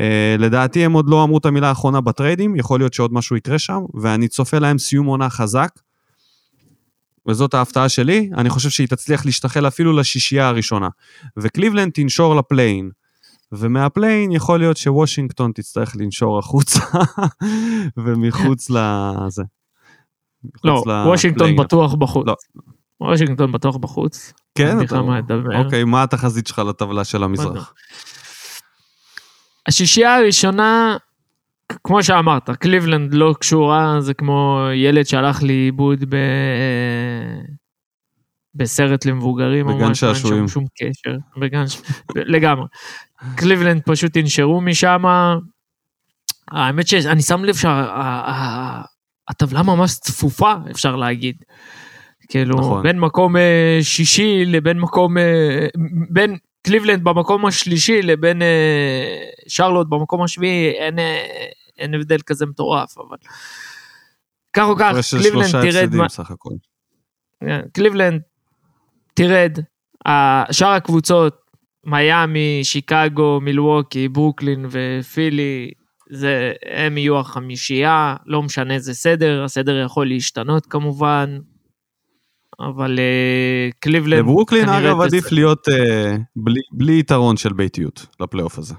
אה, לדעתי הם עוד לא אמרו את המילה האחרונה בטריידים, יכול להיות שעוד משהו יקרה שם, ואני צופה להם סיום עונה חזק. וזאת ההפתעה שלי, אני חושב שהיא תצליח להשתחל אפילו לשישייה הראשונה. וקליבלנד תנשור ל play-in, ומה play-in יכול להיות שוושינגטון תצטרך לנשור החוצה, [laughs] ומחוץ [laughs] לזה. לא, וושינגטון בטוח בחוץ. לא. וושינגטון בטוח בחוץ. כן? אתה... אוקיי, מה התחזית שלך לטבלה של המזרח? השישייה הראשונה כמו שאמרת, קליבלנד לא קשורה, זה כמו ילד שהלך לאיבוד ב... בסרט למבוגרים או משהו, אין שם שום קשר, בגן ש... לגמרי. קליבלנד פשוט ינשרו משם. האמת שאני שם לב שהטבלה ממש צפופה, אפשר להגיד. כאילו, נכון. בין מקום אה, שישי לבין מקום, אה, בין קליבלנד במקום השלישי לבין אה, שרלוט במקום השביעי, אין, אין הבדל כזה מטורף, אבל... כך או כך, קליבלנד תרד... מה... כן, קליבלנד תרד, שאר הקבוצות, מיאמי, שיקגו, מילווקי, ברוקלין ופילי, זה, הם יהיו החמישייה, לא משנה איזה סדר, הסדר יכול להשתנות כמובן, אבל אה, קליבלנד... לברוקלין אגב עדיף להיות אה, בלי, בלי יתרון של ביתיות לפלייאוף הזה.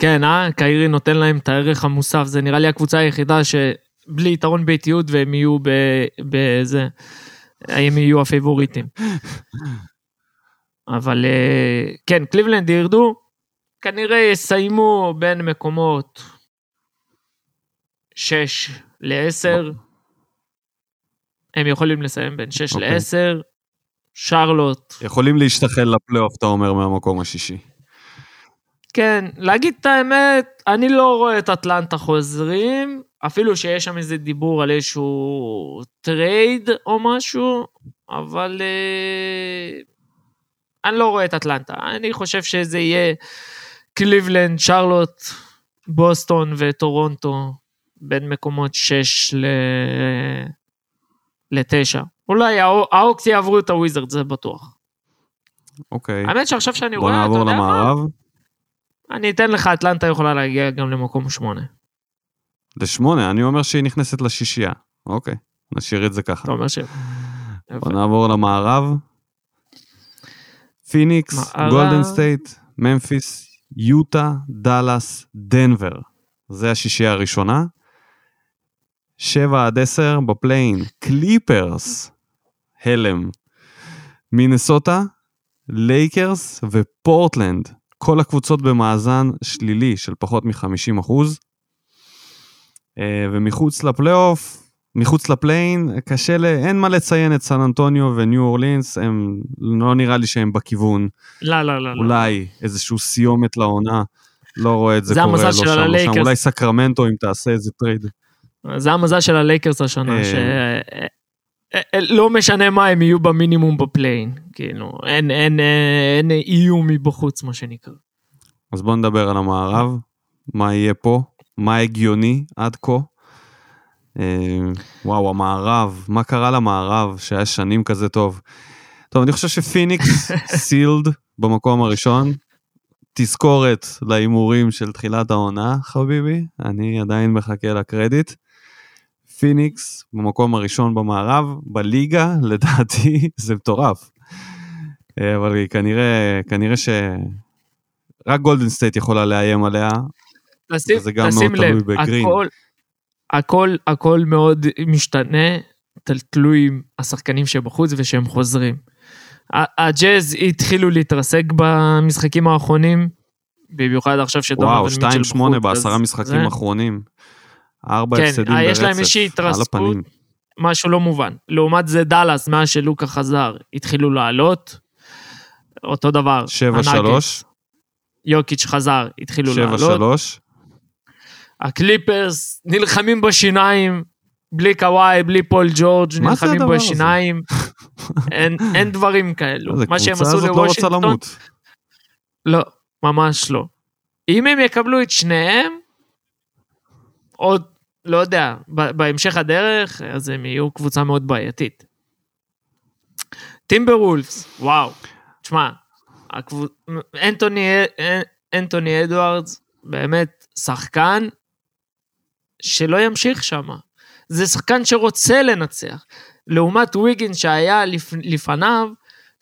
כן, אה? קיירי נותן להם את הערך המוסף, זה נראה לי הקבוצה היחידה שבלי יתרון ביתיות והם יהיו בזה, הם יהיו הפייבוריטים. [laughs] אבל אה, כן, קליבלנד ירדו, כנראה יסיימו בין מקומות 6 ל-10. הם יכולים לסיים בין 6 okay. ל-10. שרלוט. יכולים להשתחל לפלייאוף, אתה אומר, מהמקום השישי. כן, להגיד את האמת, אני לא רואה את אטלנטה חוזרים, אפילו שיש שם איזה דיבור על איזשהו trade או משהו, אבל אה, אני לא רואה את אטלנטה. אני חושב שזה יהיה קליבלנד, שרלוט, בוסטון וטורונטו, בין מקומות 6 ל... ל-9. אולי האוקס יעברו את הוויזרדס, זה בטוח. אוקיי. האמת שעכשיו שאני רואה, אתה יודע מה? בוא נעבור למערב. אני אתן לך, אטלנטה יכולה להגיע גם למקום שמונה. לשמונה? אני אומר שהיא נכנסת לשישייה. אוקיי, נשאיר את זה ככה. אתה אומר ש... בוא נעבור למערב. פיניקס. גולדן סטייט, ממפיס, יוטה, דאלאס, דנבר. זה השישייה הראשונה. 7 עד 10 ב play-in, קליפרס, הלם. מינסוטה, לייקרס ופורטלנד. כל הקבוצות במאזן שלילי של פחות מ-50 אחוז. אה, ומחוץ לפלייאוף, מחוץ ל play-in, קשה ל... אין מה לציין את סן אנטוניו וניו אורלינס, הם לא נראה לי שהם בכיוון. לא, לא, לא. לא. אולי איזשהו סיומת לעונה, לא רואה את זה, זה קורה, לא שם, לא שם. אולי סקרמנטו אם תעשה איזה trade. זה המזל של הלייקרס השנה, אה. ש... אה, אה, לא משנה מה, הם יהיו במינימום ב play-in. כאילו, אין, אין, אה, אין איום מבחוץ, מה שנקרא. אז בואו נדבר על המערב, מה יהיה פה, מה הגיוני עד כה. וואו, המערב, מה קרה למערב שהיה שנים כזה טוב? טוב, אני חושב שפיניקס [laughs] sealed במקום הראשון. תזכורת להימורים של תחילת העונה, חביבי, אני עדיין מחכה לקרדיט. פיניקס במקום הראשון במערב, בליגה, [laughs] לדעתי, זה מטורף. אה, אבל היא כנראה, כנראה ש... רק גולדן סטייט יכולה לאיים עליה, תשים, וזה גם תשים מאוד תלוי לב, בגרין. הכל, הכל, הכל מאוד משתנה, תל- תלוי עם השחקנים שבחוץ ושהם חוזרים. הג'אז התחילו להתרסק במשחקים האחרונים, במיוחד עכשיו שדונובל וואו, מיטשל 2-8 בחוץ, בעשרה אז משחקים זה האחרונים. ארבע כן, הפסדים אה, ברצף, יש להם איזושהי התרסקות. משהו לא מובן. לעומת זה דאלאס, מאז שלוקה חזר, התחילו לעלות. אותו דבר, 7-3, הנאגטס, יוקיץ' חזר, התחילו לעלות. 7-3, הקליפרס נלחמים בשיניים, בלי קוואי, בלי פול ג'ורג', נלחמים? בשיניים. [laughs] אין, אין דברים כאלו. מה שהם עשו לא לוושינגטון, למות. לא, ממש לא. אם הם יקבלו את שניהם, עוד, לא יודע, בהמשך הדרך, אז הם יהיו קבוצה מאוד בעייתית. טימבר וולפס, וואו, תשמע. אנטוני, אדוארדס, באמת שחקן שלא ימשיך שם. זה שחקן שרוצה לנצח. לעומת ויגין שהיה לפ... לפניו,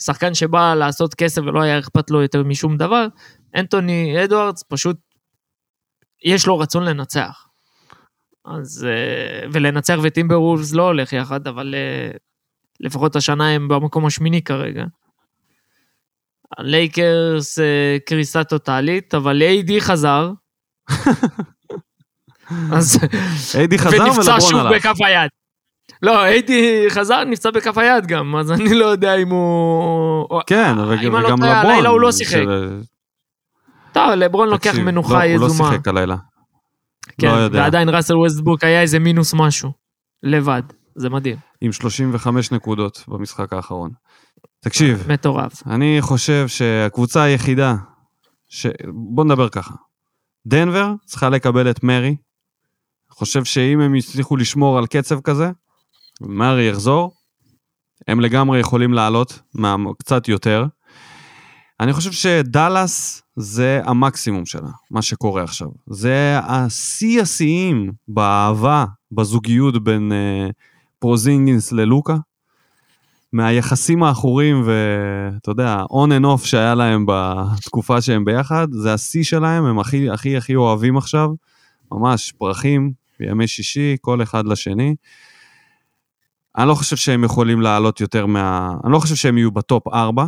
שחקן שבא לעשות כסף ולא היה אכפת לו יותר משום דבר, אנטוני אדוארדס פשוט, יש לו רצון לנצח. אז, אה, ולנצח וטימבר וולפס לא הולך יחד, אבל אה, לפחות השנה הם במקום השמיני כרגע. הלייקרס אה, קריסה טוטאלית, אבל איי-די חזר. [laughs] אז, איידי חזר ונפצע ולברון שוב הלך. בכף היד. לא, הייתי חזר, נפצע בכף היד גם, אז אני לא יודע אם הוא... כן, אם וג- אני לא וגם טועה, לברון. הלילה הוא לא שיחק. טוב, לברון לוקח תקשיב, מנוחה לא, הוא לא יזומה. שיחק הלילה. כן, לא יודע. ועדיין ראסל ווסטבוק היה איזה מינוס משהו. לבד, זה מדהים. עם 35 נקודות במשחק האחרון. תקשיב, מטורף. אני חושב שהקבוצה היחידה, ש... בוא נדבר ככה. דנבר צריכה לקבל את מרי. חושב שאם הם יצליחו לשמור על קצב כזה, מרי יחזור, הם לגמרי יכולים לעלות מה... קצת יותר. אני חושב שדאלאס זה המקסימום שלה, מה שקורה עכשיו. זה השיא השיאים באהבה, בזוגיות בין uh, פרוזינגינס ללוקה. מהיחסים העכורים ואתה יודע, on and off שהיה להם בתקופה שהם ביחד, זה השיא שלהם, הם הכי הכי הכי אוהבים עכשיו, ממש פרחים, בימי שישי, כל אחד לשני. אני לא חושב שהם יכולים לעלות יותר מה... אני לא חושב שהם יהיו ב top 4.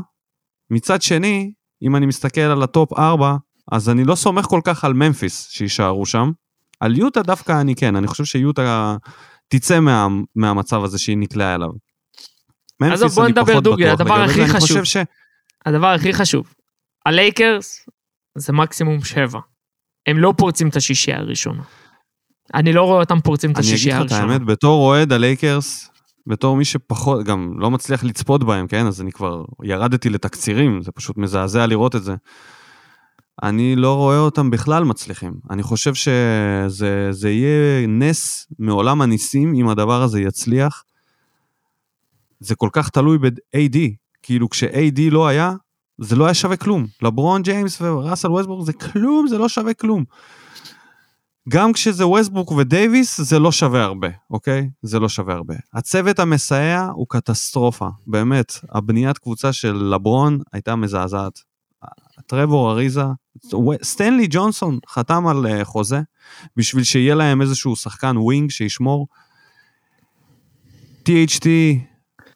מצד שני, אם אני מסתכל על ה top 4, אז אני לא סומך כל כך על ממפיס שיישארו שם. על יוטה דווקא אני כן, אני חושב שיוטה תצא מה, מהמצב הזה שהיא נקלעה אליו. עזוב, בוא נדבר, דוגרי, בטוח הדבר הכי חשוב. ש... הדבר הכי חשוב, הלייקרס זה מקסימום שבע. הם לא פורצים את השישייה הראשונה. אני לא רואה אותם פורצים את אני אגיד השישייה לך את הראשונה. האמת, בתור אוהד הלייקרס, בתור מי שפחות, גם לא מצליח לצפות בהם, כן? אז אני כבר ירדתי לתקצירים, זה פשוט מזעזע לראות את זה. אני לא רואה אותם בכלל מצליחים. אני חושב שזה זה יהיה נס מעולם הניסים אם הדבר הזה יצליח. זה כל כך תלוי ב-AD, כאילו כש-AD לא היה, זה לא היה שווה כלום. לברון ג'יימס וראסל ווסטברוק זה כלום, זה לא שווה כלום. גם כשזה ווסטברוק ודייוויס, זה לא שווה הרבה, אוקיי? זה לא שווה הרבה. הצוות המסייע הוא קטסטרופה, באמת. הבניית קבוצה של לברון הייתה מזעזעת. טרבור אריזה, סטנלי ג'ונסון חתם על אה, חוזה, בשביל שיהיה להם איזשהו שחקן wing שישמור. THT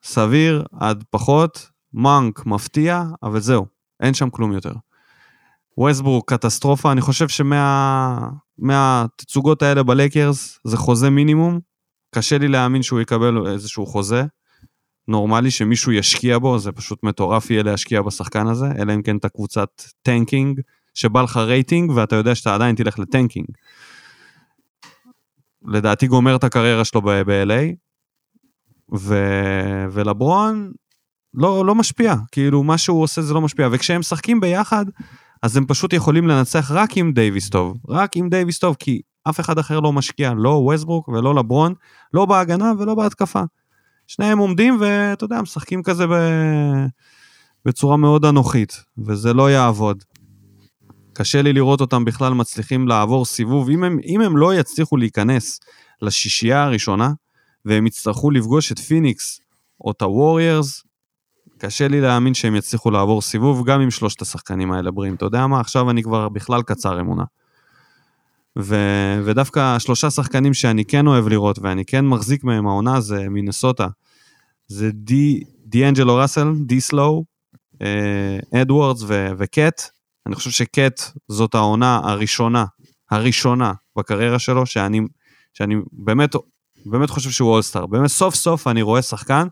סביר עד פחות, מונק מפתיע, אבל זהו, אין שם כלום יותר. ווסטברוק קטסטרופה, אני חושב שמהתצוגות האלה בלייקרס זה חוזה מינימום, קשה לי להאמין שהוא יקבל איזשהו חוזה. נורמלי שמישהו ישקיע בו, זה פשוט מטורף יהיה להשקיע בשחקן הזה, אלא אם כן אתה קבוצת tanking, שבא לך רייטינג ואתה יודע שאתה עדיין תלך ל tanking. לדעתי גומר את הקריירה שלו ב-LA, ו... ולברון לא, לא משפיע, כאילו מה שהוא עושה זה לא משפיע, וכשהם משחקים ביחד, אז הם פשוט יכולים לנצח רק עם דייוויס טוב, רק עם דייוויס טוב, כי אף אחד אחר לא משקיע, לא ווסטברוק ולא לברון, לא בהגנה ולא בהתקפה. שניהם עומדים ואתה יודע, משחקים כזה ב... בצורה מאוד אנוכית, וזה לא יעבוד. קשה לי לראות אותם בכלל מצליחים לעבור סיבוב. אם הם, אם הם לא יצליחו להיכנס לשישייה הראשונה, והם יצטרכו לפגוש את פיניקס או את הווריירס, קשה לי להאמין שהם יצליחו לעבור סיבוב גם עם שלושת השחקנים האלה בריאים. אתה יודע מה? עכשיו אני כבר בכלל קצר אמונה. ו... ודווקא השלושה שחקנים שאני כן אוהב לראות ואני כן מחזיק מהם העונה זה מינסוטה. זה די, דיאנג'לו ראסל, די'לו, אה, אדוורדס ו... וקט. אני חושב שקט זאת העונה הראשונה, הראשונה בקריירה שלו, שאני, שאני באמת באמת חושב שהוא all-star. באמת סוף סוף אני רואה שחקן,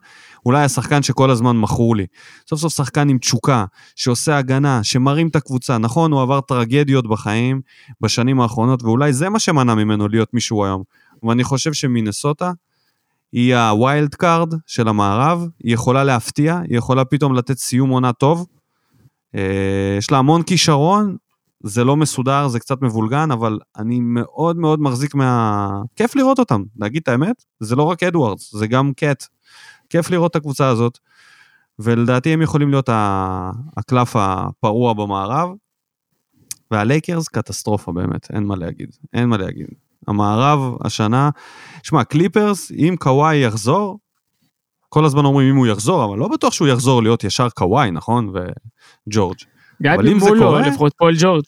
אולי השחקן שכל הזמן מכרו לי. סוף סוף שחקן עם תשוקה, שעושה הגנה, שמרים את הקבוצה. נכון, הוא עבר טרגדיות בחיים בשנים האחרונות, ואולי זה מה שמנע ממנו להיות מישהו היום. ואני חושב שמינסוטה היא ה wild card של המערב, היא יכולה להפתיע, היא יכולה פתאום לתת סיום עונה טוב. אה, יש לה המון כישרון, זה לא מסודר, זה קצת מבולגן, אבל אני מאוד מאוד מחזיק מה... כיף לראות אותם, להגיד את האמת, זה לא רק אדוארדס, זה גם קט. כיף לראות את הקבוצה הזאת, ולדעתי הם יכולים להיות הקלף הפרוע במערב, והלייקרס קטסטרופה באמת, אין מה להגיד, אין מה להגיד. המערב השנה, שמע, קליפרס, אם קוואי יחזור, כל הזמן אומרים אם הוא יחזור, אבל לא בטוח שהוא יחזור להיות ישר קוואי, נכון? וג'ורג'. אבל אם זה קורה... לפחות פול ג'ורג'.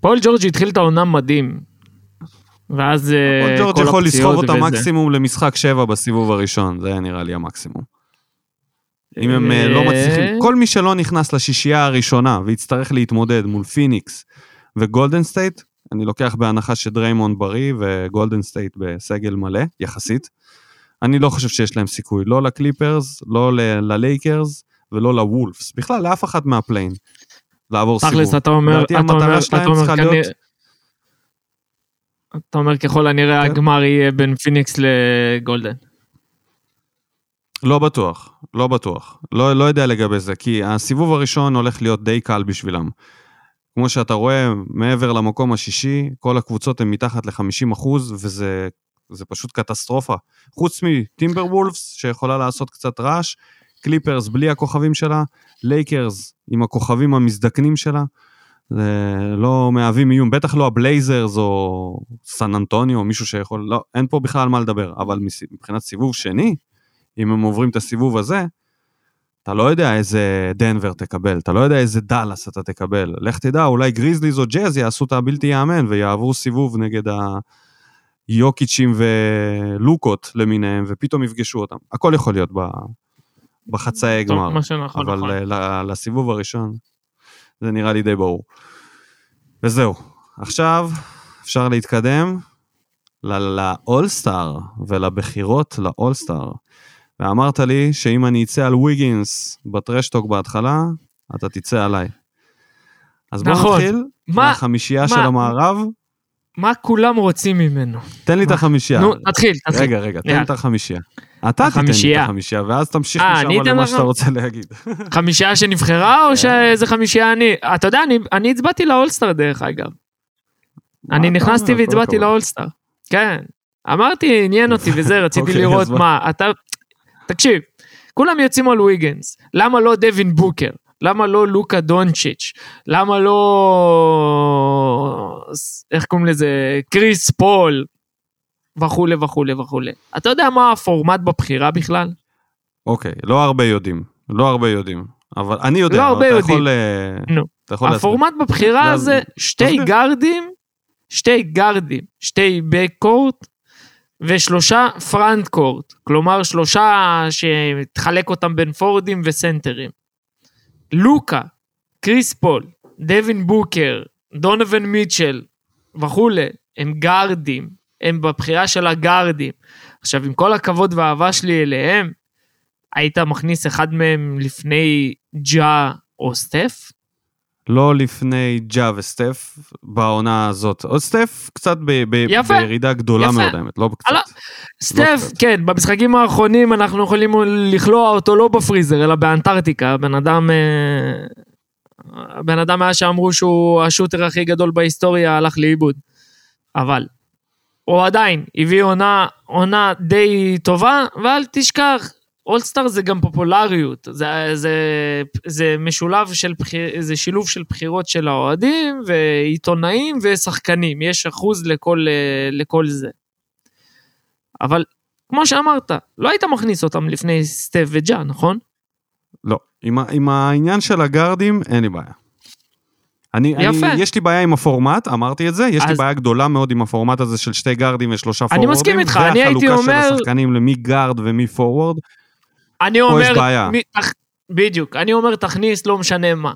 פול ג'ורג' התחיל את העונה מדהים. ואז אה, כל הפציעות ג'ורג' יכול לסחוב אותה מקסימום למשחק 7 בסיבוב הראשון, זה היה נראה לי המקסימום. אם הם אה, לא מצליחים, כל מי שלא נכנס לשישייה הראשונה ויצטרך להתמודד מול פיניקס וגולדן סטייט, אני לוקח בהנחה שדריימון בריא וגולדן סטייט בסגל מלא, יחסית. אני לא חושב שיש להם סיכוי, לא לקליפרס, לא ללייקרס ולא לוולפס, בכלל לאף אחד מה play-in. לעבור סיבוב. תכלס, אתה אומר, לדעתי המטרה שלהם צריכה להיות... אתה אומר ככל הנראה כן. הגמר יהיה בין פיניקס לגולדן. לא בטוח, לא בטוח. לא, לא יודע לגבי זה, כי הסיבוב הראשון הולך להיות די קל בשבילם. כמו שאתה רואה, מעבר למקום השישי, כל הקבוצות הן מתחת ל-50 אחוז, וזה פשוט קטסטרופה. חוץ מטימבר וולפס, שיכולה לעשות קצת רעש, קליפרס בלי הכוכבים שלה, לייקרס עם הכוכבים המזדקנים שלה, לא מהווים איום, בטח לא הבלייזרס או סן אנטוניו או מישהו שיכול, לא, אין פה בכלל מה לדבר, אבל מבחינת סיבוב שני, אם הם עוברים את הסיבוב הזה, אתה לא יודע איזה דנבר תקבל, אתה לא יודע איזה דאלאס אתה תקבל. לך תדע, אולי גריזליז או ג'אז יעשו את הבלתי ייאמן ויעברו סיבוב נגד היוקיצ'ים ולוקות למיניהם, ופתאום יפגשו אותם. הכל יכול להיות בחצאי גמר. מה שנכון, אבל נכון. לסיבוב הראשון, זה נראה לי די ברור. וזהו, עכשיו אפשר להתקדם לאולסטאר ולבחירות לאולסטאר. ואמרת לי שאם אני אצא על ויגינס בטרשטוק בהתחלה, אתה תצא עליי. אז בוא נכון. נתחיל מה, מהחמישייה מה, של המערב. מה כולם רוצים ממנו? תן לי את החמישייה. נו, תתחיל, תתחיל. רגע, רגע, תן את החמישייה. אתה תיתן לי את החמישייה, ואז תמשיך אה, משם למה שאתה רוצה להגיד. [laughs] חמישייה שנבחרה, או כן. שאיזה חמישייה אני... אתה יודע, אני הצבעתי לאולסטאר דרך אגב. אני נכנסתי והצבעתי לאולסטאר. כן. אמרתי, עניין אותי [laughs] וזה, רציתי אוקיי, לראות מה. אתה... תקשיב, כולם יוצאים על ויגנס. למה לא דווין בוקר? למה לא לוקה דונצ'יץ'? למה לא... איך קוראים לזה? קריס פול? וכולי וכולי וכולי. אתה יודע מה הפורמט בבחירה בכלל? אוקיי, לא הרבה יודעים. לא הרבה יודעים. אבל אני יודע, לא אבל אתה יודעים. יכול... אה, נו. אתה יכול להסביר. הפורמט בבחירה אז- זה שתי תסביר. גארדים, שתי גארדים, שתי בקקורט ושלושה פרנט קורט. כלומר שלושה שתחלק אותם בין פורדים וסנטרים. לוקה, קריס פול, דווין בוקר, דונובין מיטשל וכולי, הם גארדים, הם בבחירה של הגארדים. עכשיו, עם כל הכבוד והאהבה שלי אליהם, היית מכניס אחד מהם לפני ג'ה או סטף? לא לפני ג'ה וסטף בעונה הזאת. עוד סטף קצת ב- ב- יפה. בירידה גדולה יפה. מאוד, האמת, לא קצת. הלאה. סטף, קצת. כן, במשחקים האחרונים אנחנו יכולים לכלוא אותו לא בפריזר, אלא באנטארקטיקה. בן אדם... אה, הבן אדם היה שאמרו שהוא השוטר הכי גדול בהיסטוריה, הלך לאיבוד. אבל, הוא עדיין הביא עונה, עונה די טובה, ואל תשכח, אולסטאר זה גם פופולריות. זה, זה, זה משולב של זה שילוב של בחירות של האוהדים, ועיתונאים ושחקנים. יש אחוז לכל, אה, לכל זה. אבל כמו שאמרת, לא היית מכניס אותם לפני סטף וג'ה, נכון? לא. עם, עם העניין של הגארדים, אין לי בעיה. אני, יפה. אני, יש לי בעיה עם הפורמט, אמרתי את זה, יש לי אז- בעיה גדולה מאוד עם הפורמט הזה של שתי גארדים ושלושה אני פורורדים. מסכים איתך, אני הייתי והחלוקה אומר- של השחקנים למי גארד ומי פורוורד. אני אומר, יש בעיה. מי, תכ, בדיוק, אני אומר תכניס לא משנה מה.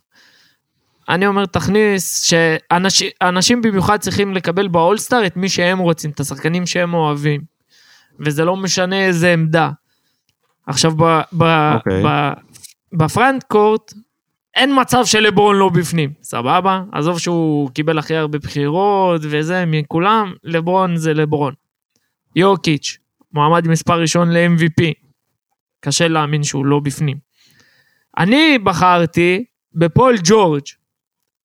אני אומר תכניס שאנשים אנשים במיוחד צריכים לקבל באולסטאר את מי שהם רוצים, את השחקנים שהם אוהבים. וזה לא משנה איזה עמדה. עכשיו ב, ב, אוקיי. ב, בפרנט קורט אין מצב שלברון לא בפנים, סבבה? עזוב שהוא קיבל הכי הרבה בחירות וזה מכולם, לברון זה לברון. יוקיץ', מועמד מספר ראשון ל-MVP. קשה להאמין שהוא לא בפנים. אני בחרתי בפול ג'ורג',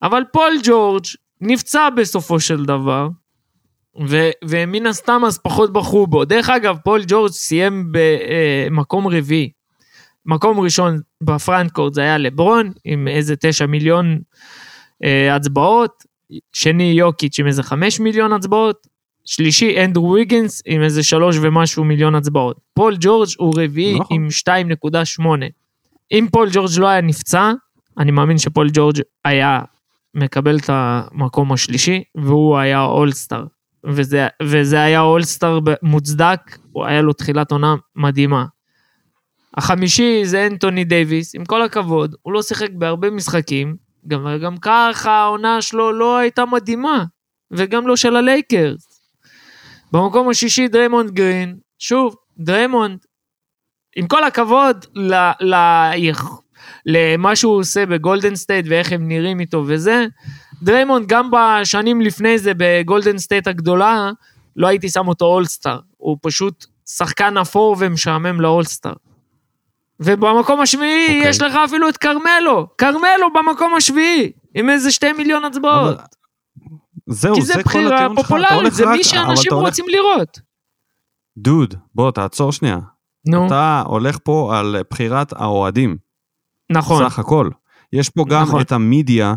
אבל פול ג'ורג' נפצע בסופו של דבר, ומן הסתם אז פחות בחרו בו. דרך אגב, פול ג'ורג' סיים במקום רביעי. מקום ראשון ב front court זה היה לברון, עם איזה תשע מיליון אה, הצבעות, שני יוקיץ' עם איזה חמש מיליון הצבעות, שלישי אנדרו ויגינס עם איזה שלוש ומשהו מיליון הצבעות. פול ג'ורג' הוא רביעי נכון. עם 2.8. אם פול ג'ורג' לא היה נפצע, אני מאמין שפול ג'ורג' היה מקבל את המקום השלישי, והוא היה אולסטאר. וזה, וזה היה אולסטאר מוצדק, הוא היה לו תחילת עונה מדהימה. החמישי זה אנטוני דייוויס, עם כל הכבוד, הוא לא שיחק בהרבה משחקים, גם, גם ככה העונה שלו לא הייתה מדהימה, וגם לא של הלייקרס. במקום השישי דריימונד גרין, שוב, דריימונד, עם כל הכבוד ל, ל, למה שהוא עושה בגולדן סטייט ואיך הם נראים איתו וזה, דריימונד גם בשנים לפני זה בגולדן סטייט הגדולה, לא הייתי שם אותו אולסטאר, הוא פשוט שחקן אפור ומשעמם לאולסטאר. ובמקום השביעי אוקיי. יש לך אפילו את כרמלו, כרמלו במקום השביעי, עם איזה שתי מיליון הצבעות. אבל- זהו, כי זה, זה כל בחירה הטיעון שלך. אתה פופולרית, הולך זה רק- מי שאנשים הולך- רוצים לראות. דוד, בוא, תעצור שנייה. נו, אתה הולך פה על בחירת האוהדים. נכון, סך הכל. יש פה גם נכון. את המדיה,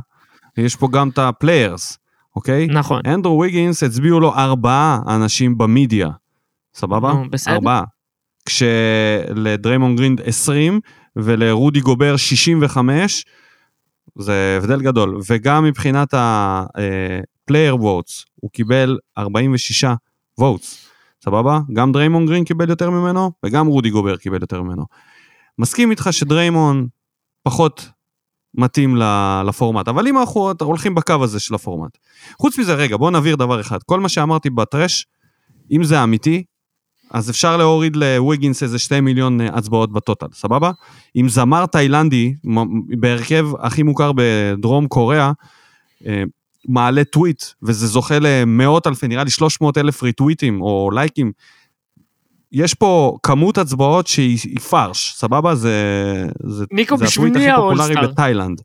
יש פה גם את ה players, אוקיי? נכון. אנדרו ויגינס הצביעו לו ארבעה אנשים במדיה, סבבה? נו, בסדר. ארבעה. כשלדריימון גרין 20 ולרודי גובר 65, זה הבדל גדול. וגם מבחינת ה-player votes, הוא קיבל 46 votes, סבבה? גם דריימון גרין קיבל יותר ממנו, וגם רודי גובר קיבל יותר ממנו. מסכים איתך שדריימון פחות מתאים לפורמט, אבל אם אנחנו הולכים בקו הזה של הפורמט. חוץ מזה, רגע, בואו נבהיר דבר אחד. כל מה שאמרתי בטרש, אם זה אמיתי, אז אפשר להוריד לוויגינס איזה שתי מיליון אה, הצבעות בטוטל, סבבה? אם זמר תאילנדי, בהרכב הכי מוכר בדרום קוריאה, אה, מעלה טוויט, וזה זוכה למאות אלפי, נראה לי 300 אלף ריטוויטים או לייקים, יש פה כמות הצבעות שהיא היא פרש, סבבה? זה, זה, ניקו, זה בשביל הטוויט הכי פופולרי? בתאילנד.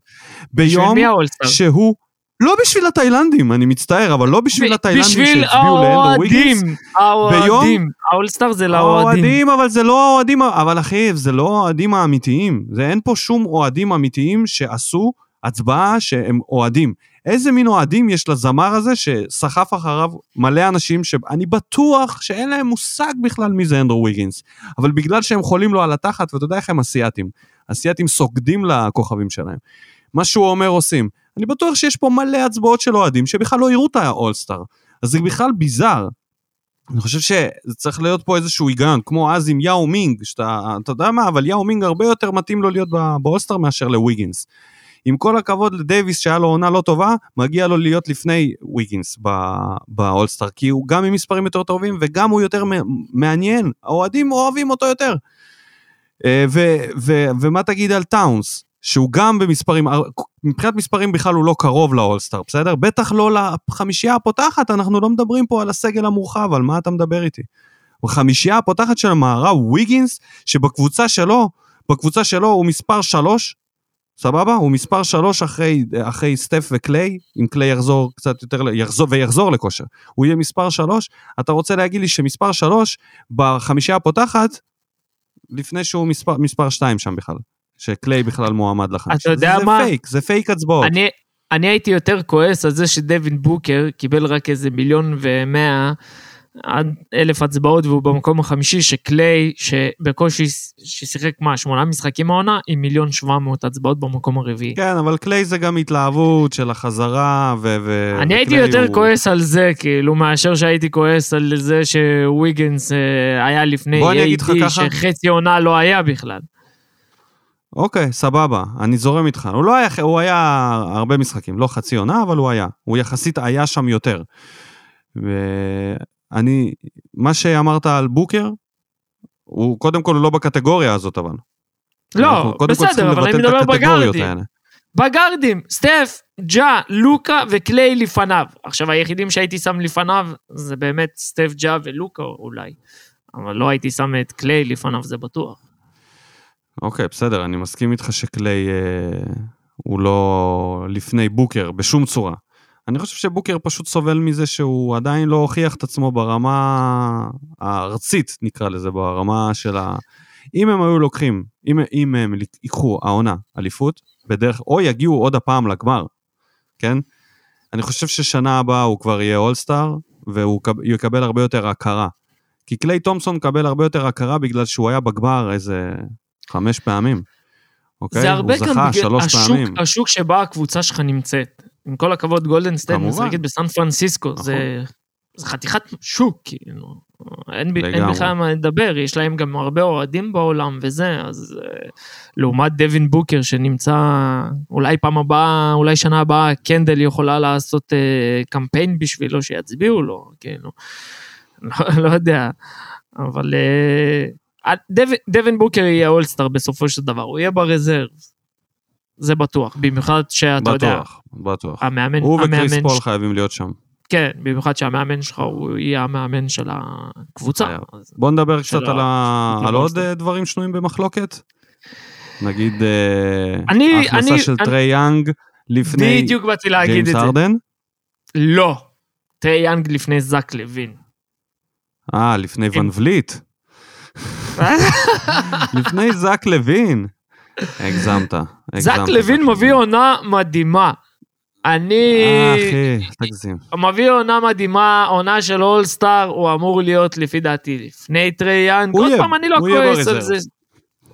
בשביל ביום? שהוא לא בשביל התאילנדים, אני מצטער, אבל לא בשביל התאילנדים בשביל שהצביעו לאנדרו האוהדים, ויגינס. האוהדים, האולסטאר זה לאוהדים. האוהדים, אבל זה לא האוהדים, אבל אחי, זה לא האוהדים האמיתיים. זה אין פה שום אוהדים אמיתיים שעשו הצבעה שהם אוהדים. איזה מין אוהדים יש לזמר הזה שסחף אחריו מלא אנשים שאני בטוח שאין להם מושג בכלל מי זה אנדרו ויגינס. אבל בגלל שהם חולים לו על התחת, ואתה יודע איך הם אסייתים. אסייתים סוגדים לכוכבים שלהם. מה שהוא אומר עושים. אני בטוח שיש פה מלא הצבעות של אוהדים שבכלל לא יראו את האולסטאר. אז זה בכלל ביזאר. אני חושב שזה צריך להיות פה איזשהו היגיון, כמו אז עם יאו מינג, שאתה, אתה יודע מה, אבל יאו מינג הרבה יותר מתאים לו להיות באולסטאר מאשר לוויגינס. עם כל הכבוד לדייוויס שהיה לו עונה לא טובה, מגיע לו להיות לפני ויגינס באולסטאר, כי הוא גם עם מספרים יותר טובים וגם הוא יותר מעניין, האוהדים אוהבים אותו יותר. אה, ו- ו- ומה תגיד על טאונס? שהוא גם במספרים, מבחינת מספרים בכלל הוא לא קרוב לאולסטאר, בסדר? בטח לא לחמישייה הפותחת, אנחנו לא מדברים פה על הסגל המורחב, על מה אתה מדבר איתי? בחמישייה הפותחת של המערב, ויגינס, שבקבוצה שלו, בקבוצה שלו הוא מספר שלוש, סבבה? הוא מספר שלוש אחרי, אחרי סטף וקליי, אם קליי יחזור קצת יותר, יחזור, ויחזור לכושר. הוא יהיה מספר שלוש, אתה רוצה להגיד לי שמספר שלוש, בחמישייה הפותחת, לפני שהוא מספר, מספר שתיים שם בכלל. שקליי בכלל מועמד לחמישה. אתה יודע זה, מה? זה פייק, זה פייק הצבעות. אני, אני הייתי יותר כועס על זה שדווין בוקר קיבל רק איזה מיליון ומאה אלף הצבעות והוא במקום החמישי שקליי שבקושי ששיחק מה שמונה משחקים העונה עם מיליון שבע מאות הצבעות במקום הרביעי. כן אבל קליי זה גם התלהבות של החזרה ו... ו אני הייתי יותר הוא... כועס על זה כאילו מאשר שהייתי כועס על זה שוויגנס אה, היה לפני AD שחצי עונה לא היה בכלל. אוקיי, סבבה, אני זורם איתך. הוא לא היה, הוא היה הרבה משחקים, לא חצי עונה, אבל הוא היה. הוא יחסית היה שם יותר. ואני, מה שאמרת על בוקר, הוא קודם כל לא בקטגוריה הזאת, אבל. לא, בסדר, אבל אני מדבר בגארדים. בגארדים, סטף, ג'ה, לוקה וקליי לפניו. עכשיו, היחידים שהייתי שם לפניו זה באמת סטף, ג'ה ולוקה אולי. אבל לא הייתי שם את קליי לפניו, זה בטוח. אוקיי, בסדר, אני מסכים איתך שקליי אה, הוא לא לפני בוקר בשום צורה. אני חושב שבוקר פשוט סובל מזה שהוא עדיין לא הוכיח את עצמו ברמה הארצית, נקרא לזה, ברמה של ה... אם הם היו לוקחים, אם, אם הם ייקחו העונה אליפות, בדרך, או יגיעו עוד הפעם לגמר, כן? אני חושב ששנה הבאה הוא כבר יהיה אולסטאר, והוא יקבל הרבה יותר הכרה. כי קליי תומסון מקבל הרבה יותר הכרה בגלל שהוא היה בגמר איזה חמש פעמים. אוקיי? זה הרבה הוא זכה שלוש השוק, פעמים. השוק שבה הקבוצה שלך נמצאת. עם כל הכבוד, גולדן סטייט משחקת בסן פרנסיסקו, נכון. זה, זה חתיכת שוק, כאילו. אין, אין בכלל מה לדבר, יש להם גם הרבה אוהדים בעולם וזה, אז uh, לעומת דווין בוקר שנמצא, אולי פעם הבאה, אולי שנה הבאה, קנדל יכולה לעשות uh, קמפיין בשבילו, שיצביעו לו, כאילו. [laughs] לא, לא יודע, אבל... Uh, דווין בוקר יהיה אולסטאר בסופו של דבר, הוא יהיה ברזרב. זה בטוח, במיוחד שאתה יודע. בטוח, בטוח. המאמן, הוא המאמן וקריס פול ש... חייבים להיות שם. כן, במיוחד שהמאמן שלך הוא יהיה המאמן של הקבוצה. בוא נדבר קצת על, ה... על עוד. אה, דברים שנויים במחלוקת. נגיד אה, אני- ההכנסה אני- של אני- טרי יאנג לפני בדיוק באתי להגיד ג'יימס את זה. הרדן. לא. טרי יאנג לפני זאק לוין. אה, לפני ואן וליט. [laughs] לפני זאק לוין. הגזמת, הגזמת. זאק לוין מביא עונה מדהימה. אני... אה, אחי, תגזים. מביא עונה מדהימה, עונה של אולסטאר, הוא אמור להיות לפי דעתי לפני טרי יאנג. הוא עוד יהיה- פעם, אני לא הוא יהיה כועס על ברזרב. זה.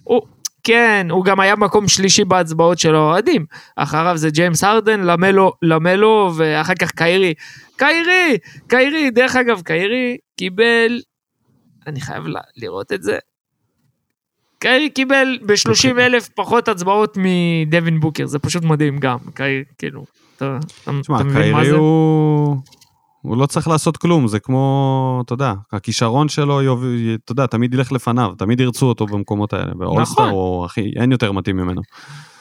הוא- כן, הוא גם היה מקום שלישי בהצבעות של האוהדים. אחריו זה ג'יימס הרדן, למלו, למלו, ואחר כך קיירי. קיירי! קיירי, דרך אגב, קיירי קיבל... אני חייב לראות את זה. קיירי קיבל ב-30 אלף פחות הצבעות מדווין בוקר, זה פשוט מדהים גם. קיירי, כאילו, אתה, אתה, תשמע, אתה מבין מה זה? הוא... הוא לא צריך לעשות כלום, זה כמו, אתה יודע, הכישרון שלו, אתה יודע, תמיד ילך לפניו, תמיד ירצו אותו במקומות האלה. באולסטאר נכון. הוא, אחי, אין יותר מתאים ממנו.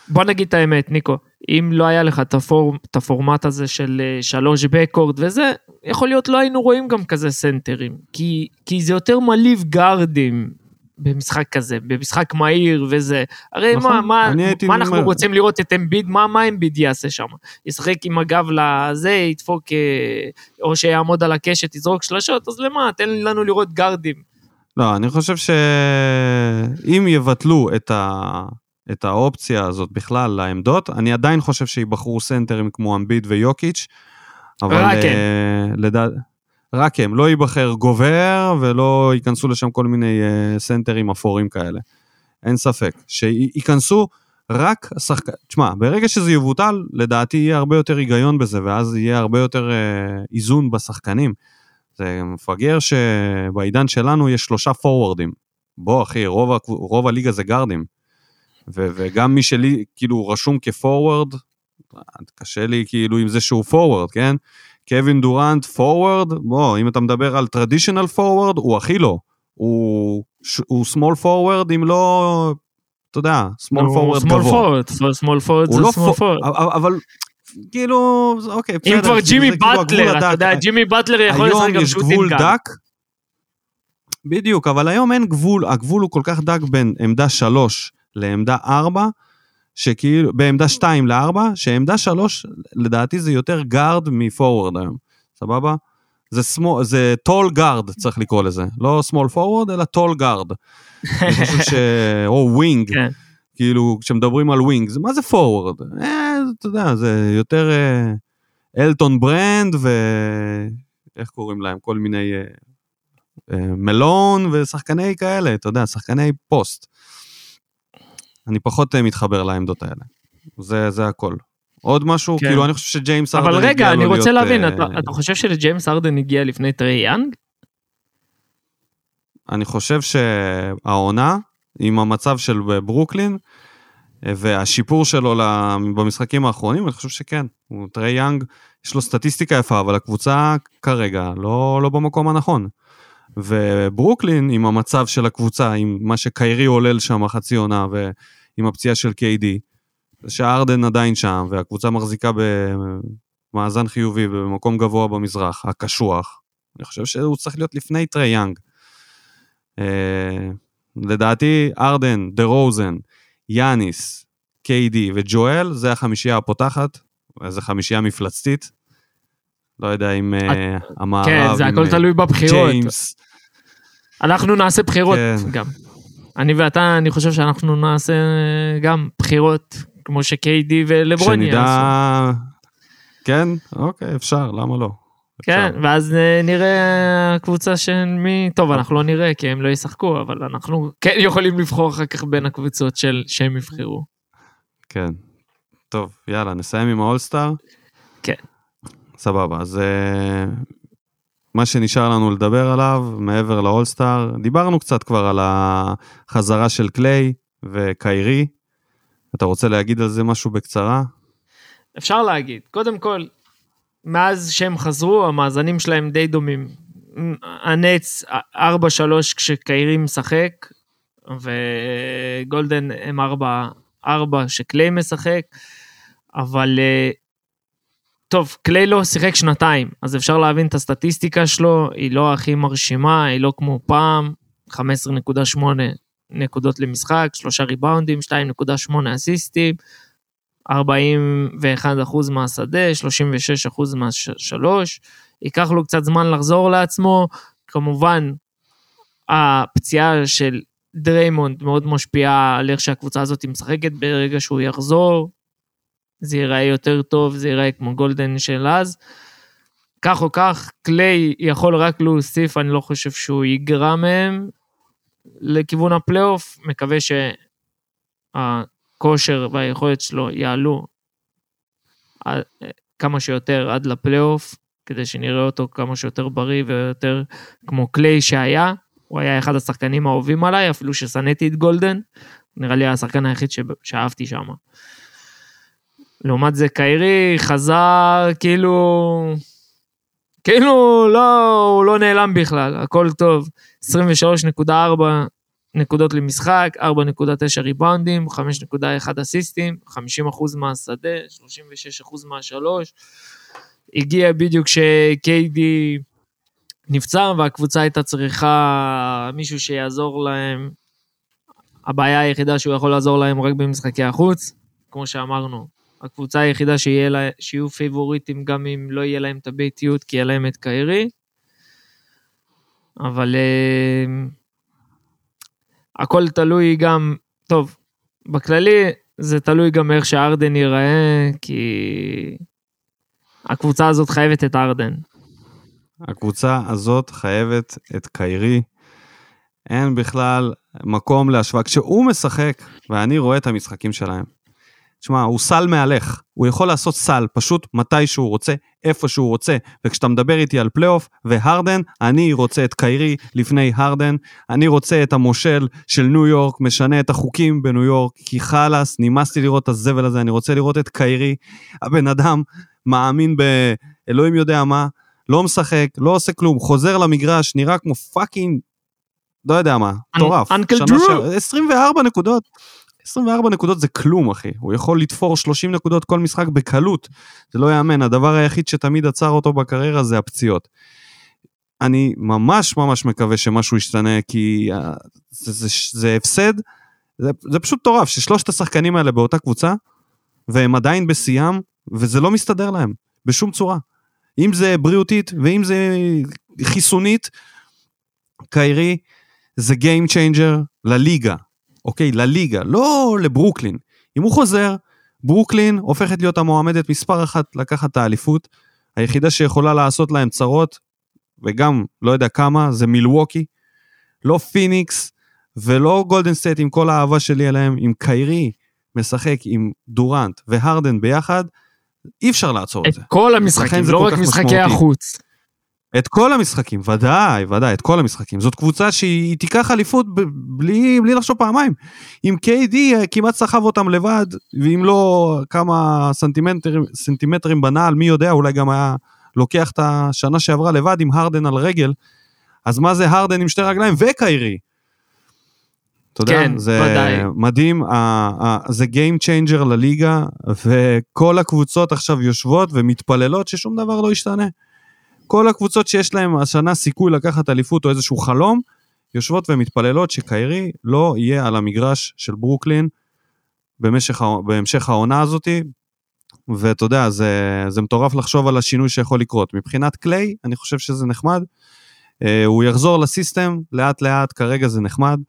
בוא נגיד את האמת, ניקו, אם לא היה לך את, הפור, את הפורמט הזה של אה, שלוש בקורד וזה, יכול להיות לא היינו רואים גם כזה סנטרים, כי, כי זה יותר מלהיב גארדים במשחק כזה, במשחק מהיר וזה. הרי נכון, מה, מה, מה אנחנו אומר- רוצים לראות את אמביד, מה, מה אמביד יעשה שם? ישחק עם הגב לזה, ידפוק, אה, או שיעמוד על הקשת, יזרוק שלשות, אז למה? תן לנו לראות גארדים. לא, אני חושב שאם יבטלו את, ה... את האופציה הזאת בכלל לעמדות, אני עדיין חושב שיבחרו סנטרים כמו אמביד ויוקיץ', אבל... רק הם. אה, לדע... רק הם, לא ייבחר גובר ולא ייכנסו לשם כל מיני אה, סנטרים אפורים כאלה. אין ספק. שייכנסו רק השחקן... תשמע, ברגע שזה יבוטל, לדעתי יהיה הרבה יותר היגיון בזה, ואז יהיה הרבה יותר אה, איזון בשחקנים. זה מפגר שבעידן שלנו יש שלושה פורוורדים. בוא אחי, רוב, רוב הליגה זה גארדים. ו- וגם מי שלי כאילו רשום כפורוורד, קשה לי כאילו עם זה שהוא forward, כן? קווין דורנט forward, בוא, אם אתה מדבר על traditional forward, הוא הכי לא. הוא, הוא small forward אם לא, אתה יודע, small forward small גבוה. forward, small forward הוא זה לא small פו- forward. אבל, כאילו, אוקיי, בסדר. אם כבר ג'ימי כאילו באטלר, אתה. יודע, ג'ימי באטלר יכול לשחק גם shooting. דק. בדיוק, אבל היום אין גבול, הגבול הוא כל כך דק בין עמדה 3 לעמדה 4, שכאילו, בעמדה 2 ל-4, שעמדה 3 לדעתי זה יותר guard מ forward היום, סבבה? זה, סמו, זה tall guard צריך לקרוא לזה, לא small forward אלא tall guard. אני חושב ש... [laughs] או wing, כן. כאילו כשמדברים על wing, מה זה forward? אה, אתה יודע, זה יותר אה, אלטון ברנד ו... איך קוראים להם? כל מיני אה, אה, מלון ושחקני כאלה, אתה יודע, שחקני פוסט. אני פחות אה, מתחבר לעמדות האלה. זה, זה הכל. עוד משהו? כן. כאילו, אני חושב שג'יימס אבל ארדן רגע, הגיע אני לו רוצה להיות, להבין, אה, אתה אתה חושב שלג'יימס ארדן הגיע לפני טרי יאנג? אני חושב שהעונה, עם המצב של ברוקלין, אה, והשיפור שלו במשחקים האחרונים, אני חושב שכן. הוא טרי יאנג, יש לו סטטיסטיקה יפה, אבל הקבוצה כרגע לא, לא במקום הנכון. וברוקלין, עם המצב של הקבוצה, עם מה שקיירי עולל שם חצי עונה, ועם הפציעה של KD, שארדן עדיין שם, והקבוצה מחזיקה במאזן חיובי ובמקום גבוה במזרח, הקשוח. אני חושב שהוא צריך להיות לפני טרי יאנג. אה, לדעתי, ארדן, דה רוזן, יאניס, KD וג'ואל, זה החמישייה הפותחת, זה חמישייה מפלצתית. לא יודע אם אה, המערב... כן, זה עם, הכל אה, תלוי בבחירות. ג'יימס. אנחנו נעשה בחירות כן. גם. אני ואתה, אני חושב שאנחנו נעשה גם בחירות, כמו שקיידי ולברון יעשו. שנדע... כן, אוקיי, אפשר, למה לא? כן, אפשר. ואז אה, נראה הקבוצה של מי... טוב, אנחנו לא נראה כי הם לא ישחקו, אבל אנחנו כן יכולים לבחור אחר כך בין הקבוצות של שהם יבחרו. כן. טוב, יאללה, נסיים עם האולסטאר? כן. סבבה, אז אה, מה שנשאר לנו לדבר עליו, מעבר לאולסטאר, דיברנו קצת כבר על החזרה של קליי וקיירי. אתה רוצה להגיד על זה משהו בקצרה? אפשר להגיד, קודם כל, מאז שהם חזרו, המאזנים שלהם די דומים. הנץ 4-3 כשקיירי משחק, וגולדן הם 4-4 שקליי משחק, אבל אה, טוב, קליי לא שיחק שנתיים, אז אפשר להבין את הסטטיסטיקה שלו, היא לא הכי מרשימה, היא לא כמו פעם, 15.8 נקודות למשחק, שלושה ריבאונדים, 2.8 אסיסטים, 41% מהשדה, 36% מהשלוש. ייקח לו קצת זמן לחזור לעצמו. כמובן, הפציעה של דריימונד מאוד משפיעה על איך שהקבוצה הזאת משחקת ברגע שהוא יחזור. זה ייראה יותר טוב, זה ייראה כמו גולדן של אז. כך או כך, קליי יכול רק להוסיף, אני לא חושב שהוא יגרע מהם לכיוון הפלייאוף. מקווה שהכושר והיכולת שלו יעלו עד- כמה שיותר עד לפלייאוף, כדי שנראה אותו כמה שיותר בריא ויותר כמו קליי שהיה. הוא היה אחד השחקנים האהובים עליי, אפילו ששנאתי את גולדן. נראה לי השחקן היחיד ש- שאהבתי שם. לעומת זה קיירי חזר כאילו... כאילו לא, הוא לא נעלם בכלל, הכל טוב. 23.4 נקודות למשחק, 4.9 ריבאונדים, 5.1 אסיסטים, 50% מהשדה, 36% מהשלוש. הגיע בדיוק שקיידי נפצע והקבוצה הייתה צריכה מישהו שיעזור להם הבעיה היחידה שהוא יכול לעזור להם רק במשחקי החוץ, כמו שאמרנו, הקבוצה היחידה שיהיה לה, שיהיו פייבוריטים גם אם לא יהיה להם את הביתיות, כי יהיה להם את קיירי. אבל uh, הכל תלוי גם, טוב, בכללי זה תלוי גם איך שארדן ייראה, כי הקבוצה הזאת חייבת את ארדן. הקבוצה הזאת חייבת את קיירי. אין בכלל מקום להשוואה. כשהוא משחק, ואני רואה את המשחקים שלהם, תשמע, הוא סל מהלך. הוא יכול לעשות סל פשוט מתי שהוא רוצה, איפה שהוא רוצה. וכשאתה מדבר איתי על פלייאוף והרדן, אני רוצה את קיירי לפני הרדן. אני רוצה את המושל של ניו יורק, משנה את החוקים בניו יורק, כי חלאס, נמאס לי לראות את הזבל הזה, אני רוצה לראות את קיירי. הבן אדם מאמין באלוהים יודע מה, לא משחק, לא עושה כלום, חוזר למגרש, נראה כמו fucking, לא יודע מה, מטורף. Uncle Drew. 24 נקודות. 24 נקודות זה כלום, אחי. הוא יכול לתפור 30 נקודות כל משחק בקלות. זה לא יאמן, הדבר היחיד שתמיד עצר אותו בקריירה זה הפציעות. אני ממש ממש מקווה שמשהו ישתנה, כי אה, זה, זה, זה הפסד, זה, זה פשוט מטורף, ששלושת השחקנים האלה באותה קבוצה, והם עדיין בשיאם, וזה לא מסתדר להם, בשום צורה. אם זה בריאותית ואם זה חיסונית, קיירי זה Game Changer לליגה, אוקיי? לליגה, לא לברוקלין. אם הוא חוזר, ברוקלין הופכת להיות המועמדת מספר אחת לקחת את האליפות. היחידה שיכולה לעשות להם צרות, וגם לא יודע כמה, זה מילווקי. לא פיניקס ולא גולדן סטייט עם כל האהבה שלי אליהם, עם קיירי משחק עם דורנט והרדן ביחד, אי אפשר לעצור את את זה. כל המשחקים, לא רק משחקי. החוץ. את כל המשחקים, ודאי, ודאי, את כל המשחקים. זאת קבוצה שהיא תיקח אליפות בלי, בלי לחשוב פעמיים. אם KD אה, כמעט סחב אותם לבד, ואם לא כמה סנטימטרים, סנטימטרים בנעל, מי יודע, אולי גם היה לוקח את השנה שעברה לבד עם הרדן על רגל, אז מה זה הרדן עם שתי רגליים וקיירי? אתה יודע, כן, זה ודאי. מדהים, זה Game Changer לליגה, וכל הקבוצות עכשיו יושבות ומתפללות ששום דבר לא ישתנה. כל הקבוצות שיש להן השנה סיכוי לקחת אליפות או איזשהו חלום, יושבות ומתפללות שקיירי לא יהיה על המגרש של ברוקלין במשך, בהמשך העונה הזאתי, ואתה יודע, זה, זה מטורף לחשוב על השינוי שיכול לקרות. מבחינת קליי, אני חושב שזה נחמד. אה, הוא יחזור לסיסטם לאט לאט, כרגע זה נחמד,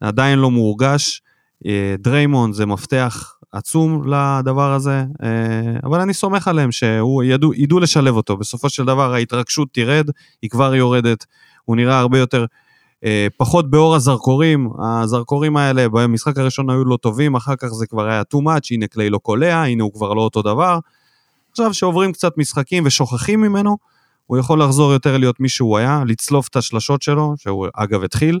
עדיין לא מורגש. אה, דריימון זה מפתח עצום לדבר הזה, אה, אבל אני סומך עליהם שהוא ידעו, ידעו לשלב אותו. בסופו של דבר ההתרגשות תרד, היא כבר יורדת, הוא נראה הרבה יותר, אה, פחות באור הזרקורים, הזרקורים האלה במשחק הראשון היו לא טובים, אחר כך זה כבר היה too much, הנה קליי לא קולע, הנה הוא כבר לא אותו דבר. עכשיו שעוברים קצת משחקים ושוכחים ממנו, הוא יכול לחזור יותר להיות מי שהוא היה, לצלוף את השלשות שלו, שהוא אגב התחיל.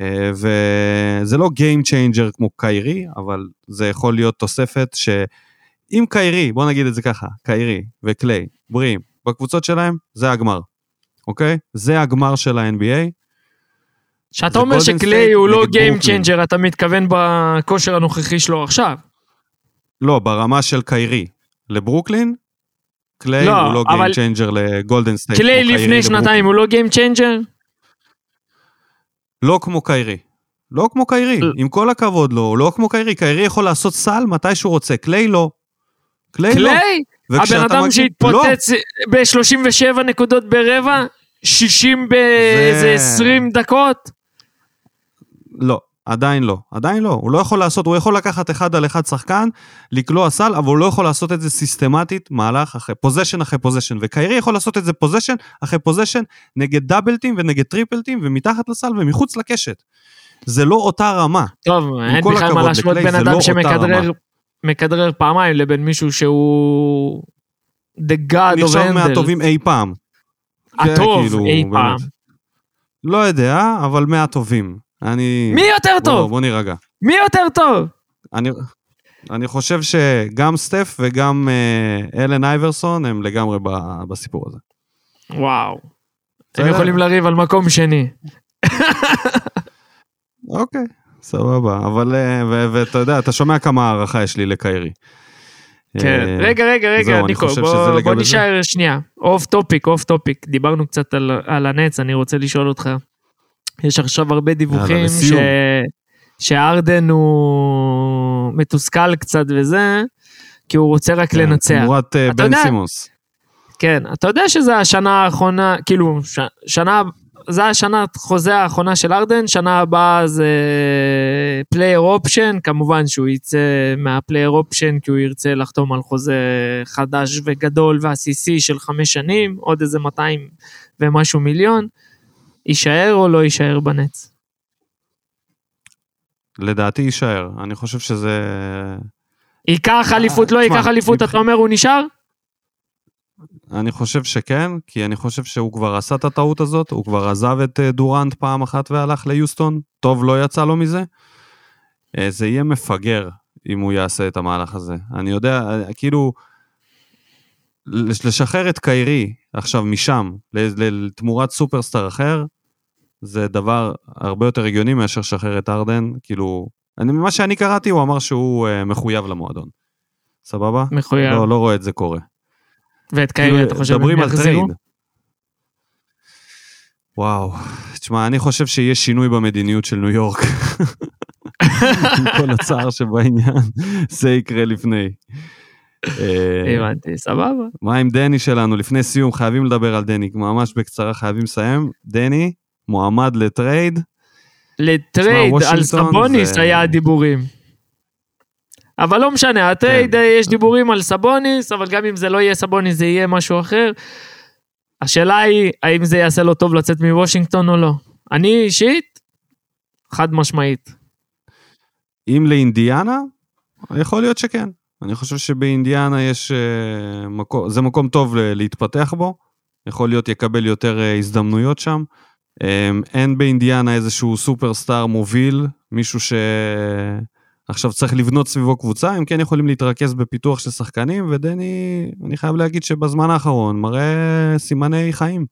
אה, וזה לא Game Changer כמו קיירי, אבל זה יכול להיות תוספת שאם קיירי, בוא נגיד את זה ככה, קיירי וקליי, בריאים, בקבוצות שלהם, זה הגמר, אוקיי? זה הגמר של ה-NBA. כשאתה אומר שקליי הוא לא Game. Changer, אתה מתכוון בכושר הנוכחי שלו עכשיו. לא, ברמה של קיירי לברוקלין, קליי לא, הוא לא אבל- Game Changer לגולדן סטייט. קליי לפני לברוקלין. שנתיים הוא לא Game Changer? לא כמו קיירי. לא כמו קיירי, לא. עם כל הכבוד לו, הוא לא כמו קיירי. קיירי יכול לעשות סל מתי שהוא רוצה, קליי לא. קליי לא. קליי? הבן וכשאתה אדם מגיע- שהתפוצץ ב-37 נקודות ברבע, 60 באיזה 20 דקות? לא, לא, עדיין לא, עדיין לא. הוא לא יכול לעשות, הוא יכול לקחת אחד על אחד שחקן, לקלוע סל, אבל הוא לא יכול לעשות את זה סיסטמטית, מהלך אחרי, possession אחרי possession. וקיירי יכול לעשות את זה possession אחרי possession, נגד דאבלטים ונגד טריפלטים, ומתחת לסל ומחוץ לקשת. זה לא אותה רמה. טוב, אין כל בכלל מה להשוות בין זה אדם לא שמכדרר פעמיים לבין מישהו שהוא... The God of נחשב Handle. מהטובים אי פעם. הטוב כאילו, אי באמת. פעם. לא יודע, אבל מהטובים. אני... מי יותר בוא, טוב? בוא נירגע. מי יותר טוב? אני, אני חושב שגם סטף וגם אה, אלן אייברסון הם לגמרי ב, בסיפור הזה. וואו. הם. יכולים לריב על מקום שני. [laughs] אוקיי, סבבה. אבל, אה, ואתה יודע, אתה שומע כמה הערכה יש לי לקיירי. כן. אה, רגע, רגע, רגע, ניקו, בוא- בוא. נשאר שנייה. off topic, off topic. דיברנו קצת על- על הנטס, אני רוצה לשאול אותך. יש עכשיו הרבה דיווחים ש... שהארדן הוא מתוסכל קצת וזה, כי הוא רוצה רק כן, לנצח. תמורת אה, בן יודע- סימונס. כן, אתה יודע שזה השנה האחרונה, כאילו, ש, שנה, זה השנה חוזה האחרונה של הארדן, שנה הבאה זה player option, כמובן שהוא יצא מה player option כי הוא ירצה לחתום על חוזה חדש וגדול ועסיסי של חמש שנים, עוד איזה 200 ומשהו מיליון. יישאר או לא יישאר בנטס? לדעתי יישאר. אני חושב שזה... ייקח אליפות, לא ייקח אליפות, אתה אומר הוא נשאר? אני חושב שכן, כי אני חושב שהוא כבר עשה את הטעות הזאת, הוא כבר עזב את אה, דורנט פעם אחת והלך ליוסטון, טוב לא יצא לו מזה. אה, זה יהיה מפגר אם הוא יעשה את המהלך הזה. אני יודע, אה, כאילו, לשחרר את קיירי עכשיו משם, לתמורת סופרסטאר אחר, זה דבר הרבה יותר הגיוני מאשר לשחרר את הארדן, כאילו, אני, ממה שאני קראתי, הוא אמר שהוא אה, מחויב למועדון. סבבה? מחויב. לא, לא רואה את זה קורה. ואת קיירי, כאילו, אתה חושב, מדברים הם על יחזירו? trade. וואו, תשמע, אני חושב שיש שינוי במדיניות של ניו יורק. [laughs] עם כל הצער שבעניין, זה יקרה לפני. אה, הבנתי, סבבה. מה עם דני שלנו? לפני סיום, חייבים לדבר על דני, ממש בקצרה, חייבים לסיים. דני, מועמד ל trade. ל trade על סבוניס היה הדיבורים. אבל לא משנה, ה trade, כן. יש דיבורים על סבוניס, אבל גם אם זה לא יהיה סבוניס, זה יהיה משהו אחר. השאלה היא, האם זה יעשה לו טוב לצאת מוושינגטון או לא. אני אישית, חד משמעית. אם לאינדיאנה, יכול להיות שכן. אני חושב שבאינדיאנה יש אה, מקום, זה מקום טוב להתפתח בו, יכול להיות יקבל יותר אה, הזדמנויות שם. אה, אין באינדיאנה איזשהו סופרסטאר מוביל, מישהו שעכשיו צריך לבנות סביבו קבוצה, הם כן יכולים להתרכז בפיתוח של שחקנים, ודני, אני חייב להגיד שבזמן האחרון מראה סימני חיים.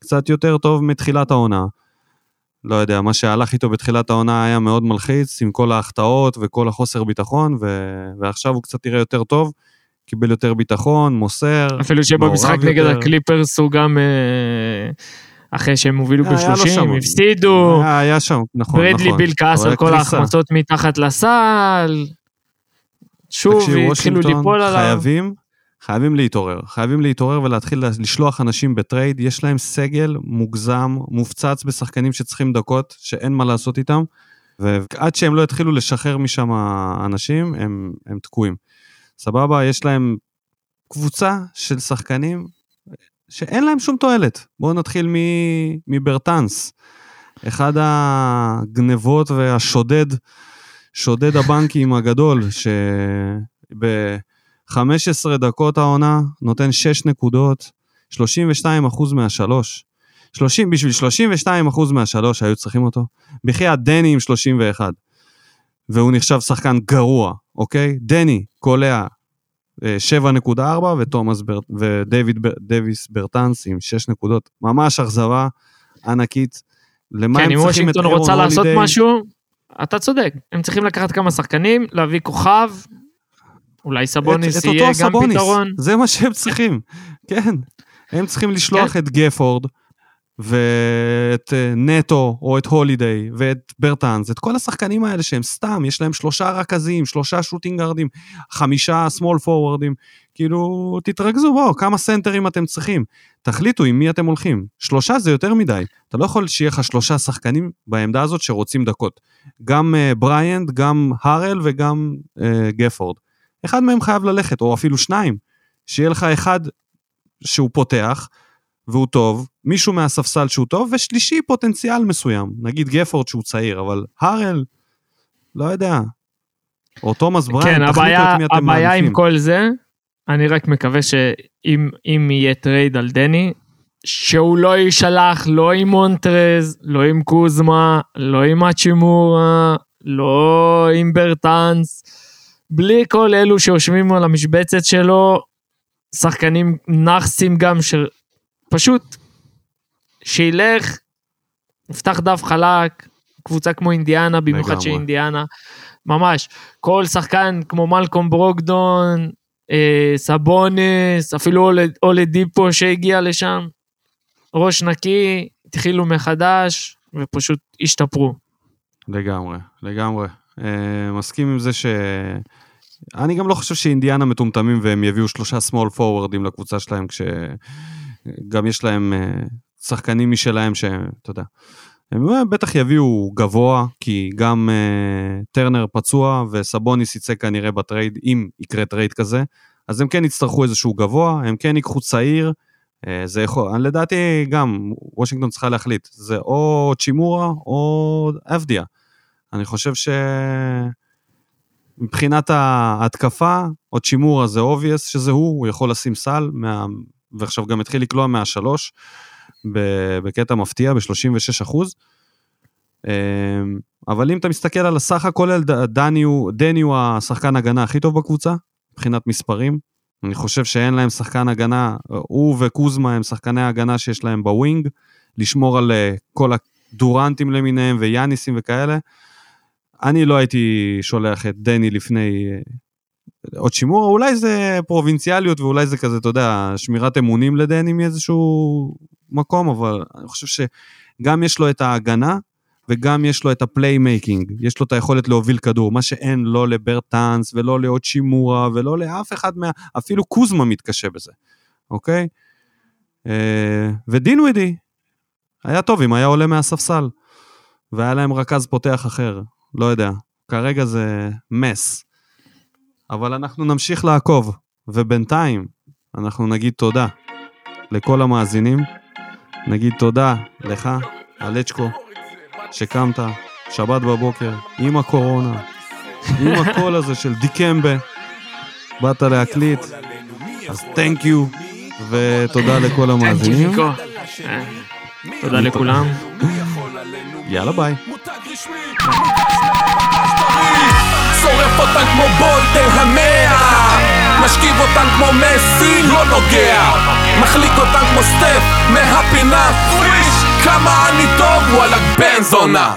קצת יותר טוב מתחילת העונה. לא יודע, מה שהלך איתו בתחילת העונה היה מאוד מלחיץ, עם כל ההחטאות וכל החוסר ביטחון, ו... ועכשיו הוא קצת נראה יותר טוב, קיבל יותר ביטחון, מוסר. אפילו שבמשחק נגד יותר. הקליפרס הוא גם, אה, אחרי שהם הובילו לו ב-30, שם. הפסידו. היה, היה שם, נכון, ברדלי נכון. ביל כעס על כל. ההחמצות מתחת לסל. שוב, התחילו ליפול עליו. חייבים, חייבים להתעורר. חייבים להתעורר ולהתחיל לשלוח אנשים בטרייד. יש להם סגל מוגזם, מופצץ בשחקנים שצריכים דקות, שאין מה לעשות איתם, ועד שהם לא יתחילו לשחרר משם אנשים, הם, הם תקועים. סבבה, יש להם קבוצה של שחקנים שאין להם שום תועלת. בואו נתחיל מ- מברטנס. אחד הגנבות והשודד, שודד הבנקים הגדול, שב-15 דקות העונה נותן 6 נקודות, 32 אחוז מהשלוש. 30, בשביל 32 אחוז מהשלוש היו צריכים אותו. בחייאת דני עם 31. והוא נחשב שחקן גרוע, אוקיי? דני קולע אה, 7.4 ותומאס בר... ודייוויד בר... דייוויס ברטנס עם 6 נקודות. ממש אכזבה ענקית. למה כן, הם אם צריכים את וושינגטון אירון רוצה לעשות הולידיי? משהו, אתה צודק. הם צריכים לקחת כמה שחקנים, להביא כוכב, אולי סבוניס את, יהיה גם סבוניס, פתרון. זה מה שהם צריכים, [laughs] כן. הם צריכים לשלוח כן. את גפורד ואת אה, נטו או את הולידיי ואת ברטנס, את כל השחקנים האלה שהם סתם, יש להם שלושה רכזים, שלושה שוטינגארדים, חמישה small פורוורדים, כאילו, תתרכזו בו, כמה סנטרים אתם צריכים. תחליטו עם מי אתם הולכים. שלושה זה יותר מדי. אתה לא יכול שיהיה לך שלושה שחקנים בעמדה הזאת שרוצים דקות. גם uh, בריאנט, גם הארל וגם uh, גפורד. אחד מהם חייב ללכת, או אפילו שניים. שיהיה לך אחד שהוא פותח, והוא טוב, מישהו מהספסל שהוא טוב, ושלישי פוטנציאל מסוים. נגיד גפורד שהוא צעיר, אבל הארל, לא יודע. או תומאס בריין, כן, תחליטו הבעיה, את מי אתם הבעיה עם מעדיפים. כל זה, אני רק מקווה שאם אם יהיה trade על דני, שהוא לא יישלח לא עם מונטרז, לא עם קוזמה, לא עם האצ'ימורה, לא עם ברטנס, בלי כל אלו שיושבים על המשבצת שלו, שחקנים נאחסים גם, שפשוט שילך, יפתח דף חלק, קבוצה כמו אינדיאנה, במיוחד. שאינדיאנה, ממש, כל שחקן כמו מלקום ברוקדון, אה, סבונס, אפילו אולד- אולדיפו שהגיע לשם, ראש נקי, התחילו מחדש ופשוט השתפרו. לגמרי, לגמרי. אה, מסכים עם זה ש... אני גם לא חושב שאינדיאנה מטומטמים והם יביאו שלושה small forwardים לקבוצה שלהם, כשגם יש להם אה, שחקנים משלהם שאתה יודע. הם אה, בטח יביאו גבוה, כי גם אה, טרנר פצוע וסבוניס יצא כנראה ב trade, אם יקרה trade כזה, אז הם כן יצטרכו איזשהו גבוה, הם כן ייקחו צעיר, אה, זה יכול, לדעתי גם, וושינגטון צריכה להחליט, זה האצ'ימורה או אבדיה. אני חושב שמבחינת ההתקפה, האצ'ימורה זה obvious שזה הוא, הוא יכול לשים סל, מה... ועכשיו גם התחיל לקלוע מהשלוש. בקטע מפתיע, ב-36 אחוז. אמ, אבל אם אתה מסתכל על הסך הכולל, דני הוא, דני הוא השחקן הגנה הכי טוב בקבוצה, מבחינת מספרים. אני חושב שאין להם שחקן הגנה, הוא וקוזמה הם שחקני הגנה שיש להם בווינג, לשמור על אה, כל הדורנטים למיניהם ויאניסים וכאלה. אני לא הייתי שולח את דני לפני אה, עוד שימור, אולי זה פרובינציאליות ואולי זה כזה, אתה יודע, שמירת אמונים לדני מאיזשהו מקום, אבל אני חושב שגם יש לו את ההגנה וגם יש לו את ה playmaking, יש לו את היכולת להוביל כדור, מה שאין לא לברטאנס ולא להאצ'ימורה ולא לאף אחד מה... אפילו קוזמה מתקשה בזה, אוקיי? אה, ודינווידי, היה טוב אם היה עולה מהספסל, והיה להם רכז פותח אחר, לא יודע, כרגע זה mess. אבל אנחנו נמשיך לעקוב, ובינתיים אנחנו נגיד תודה לכל המאזינים. נגיד תודה לך, אלצ'קו, שקמת שבת בבוקר עם הקורונה, עם הקול הזה של דיקמבה, באת להקליט, אז תנק יו, ותודה לכל המאזינים. תודה לכולם. יאללה ביי. שורף אותן כמו בולטר המאה. משכיב אותן כמו מסי, לא נוגע. מחליק אותן כמו סטף מהפינה. פריש כמה אני טוב, וואלה בן זונה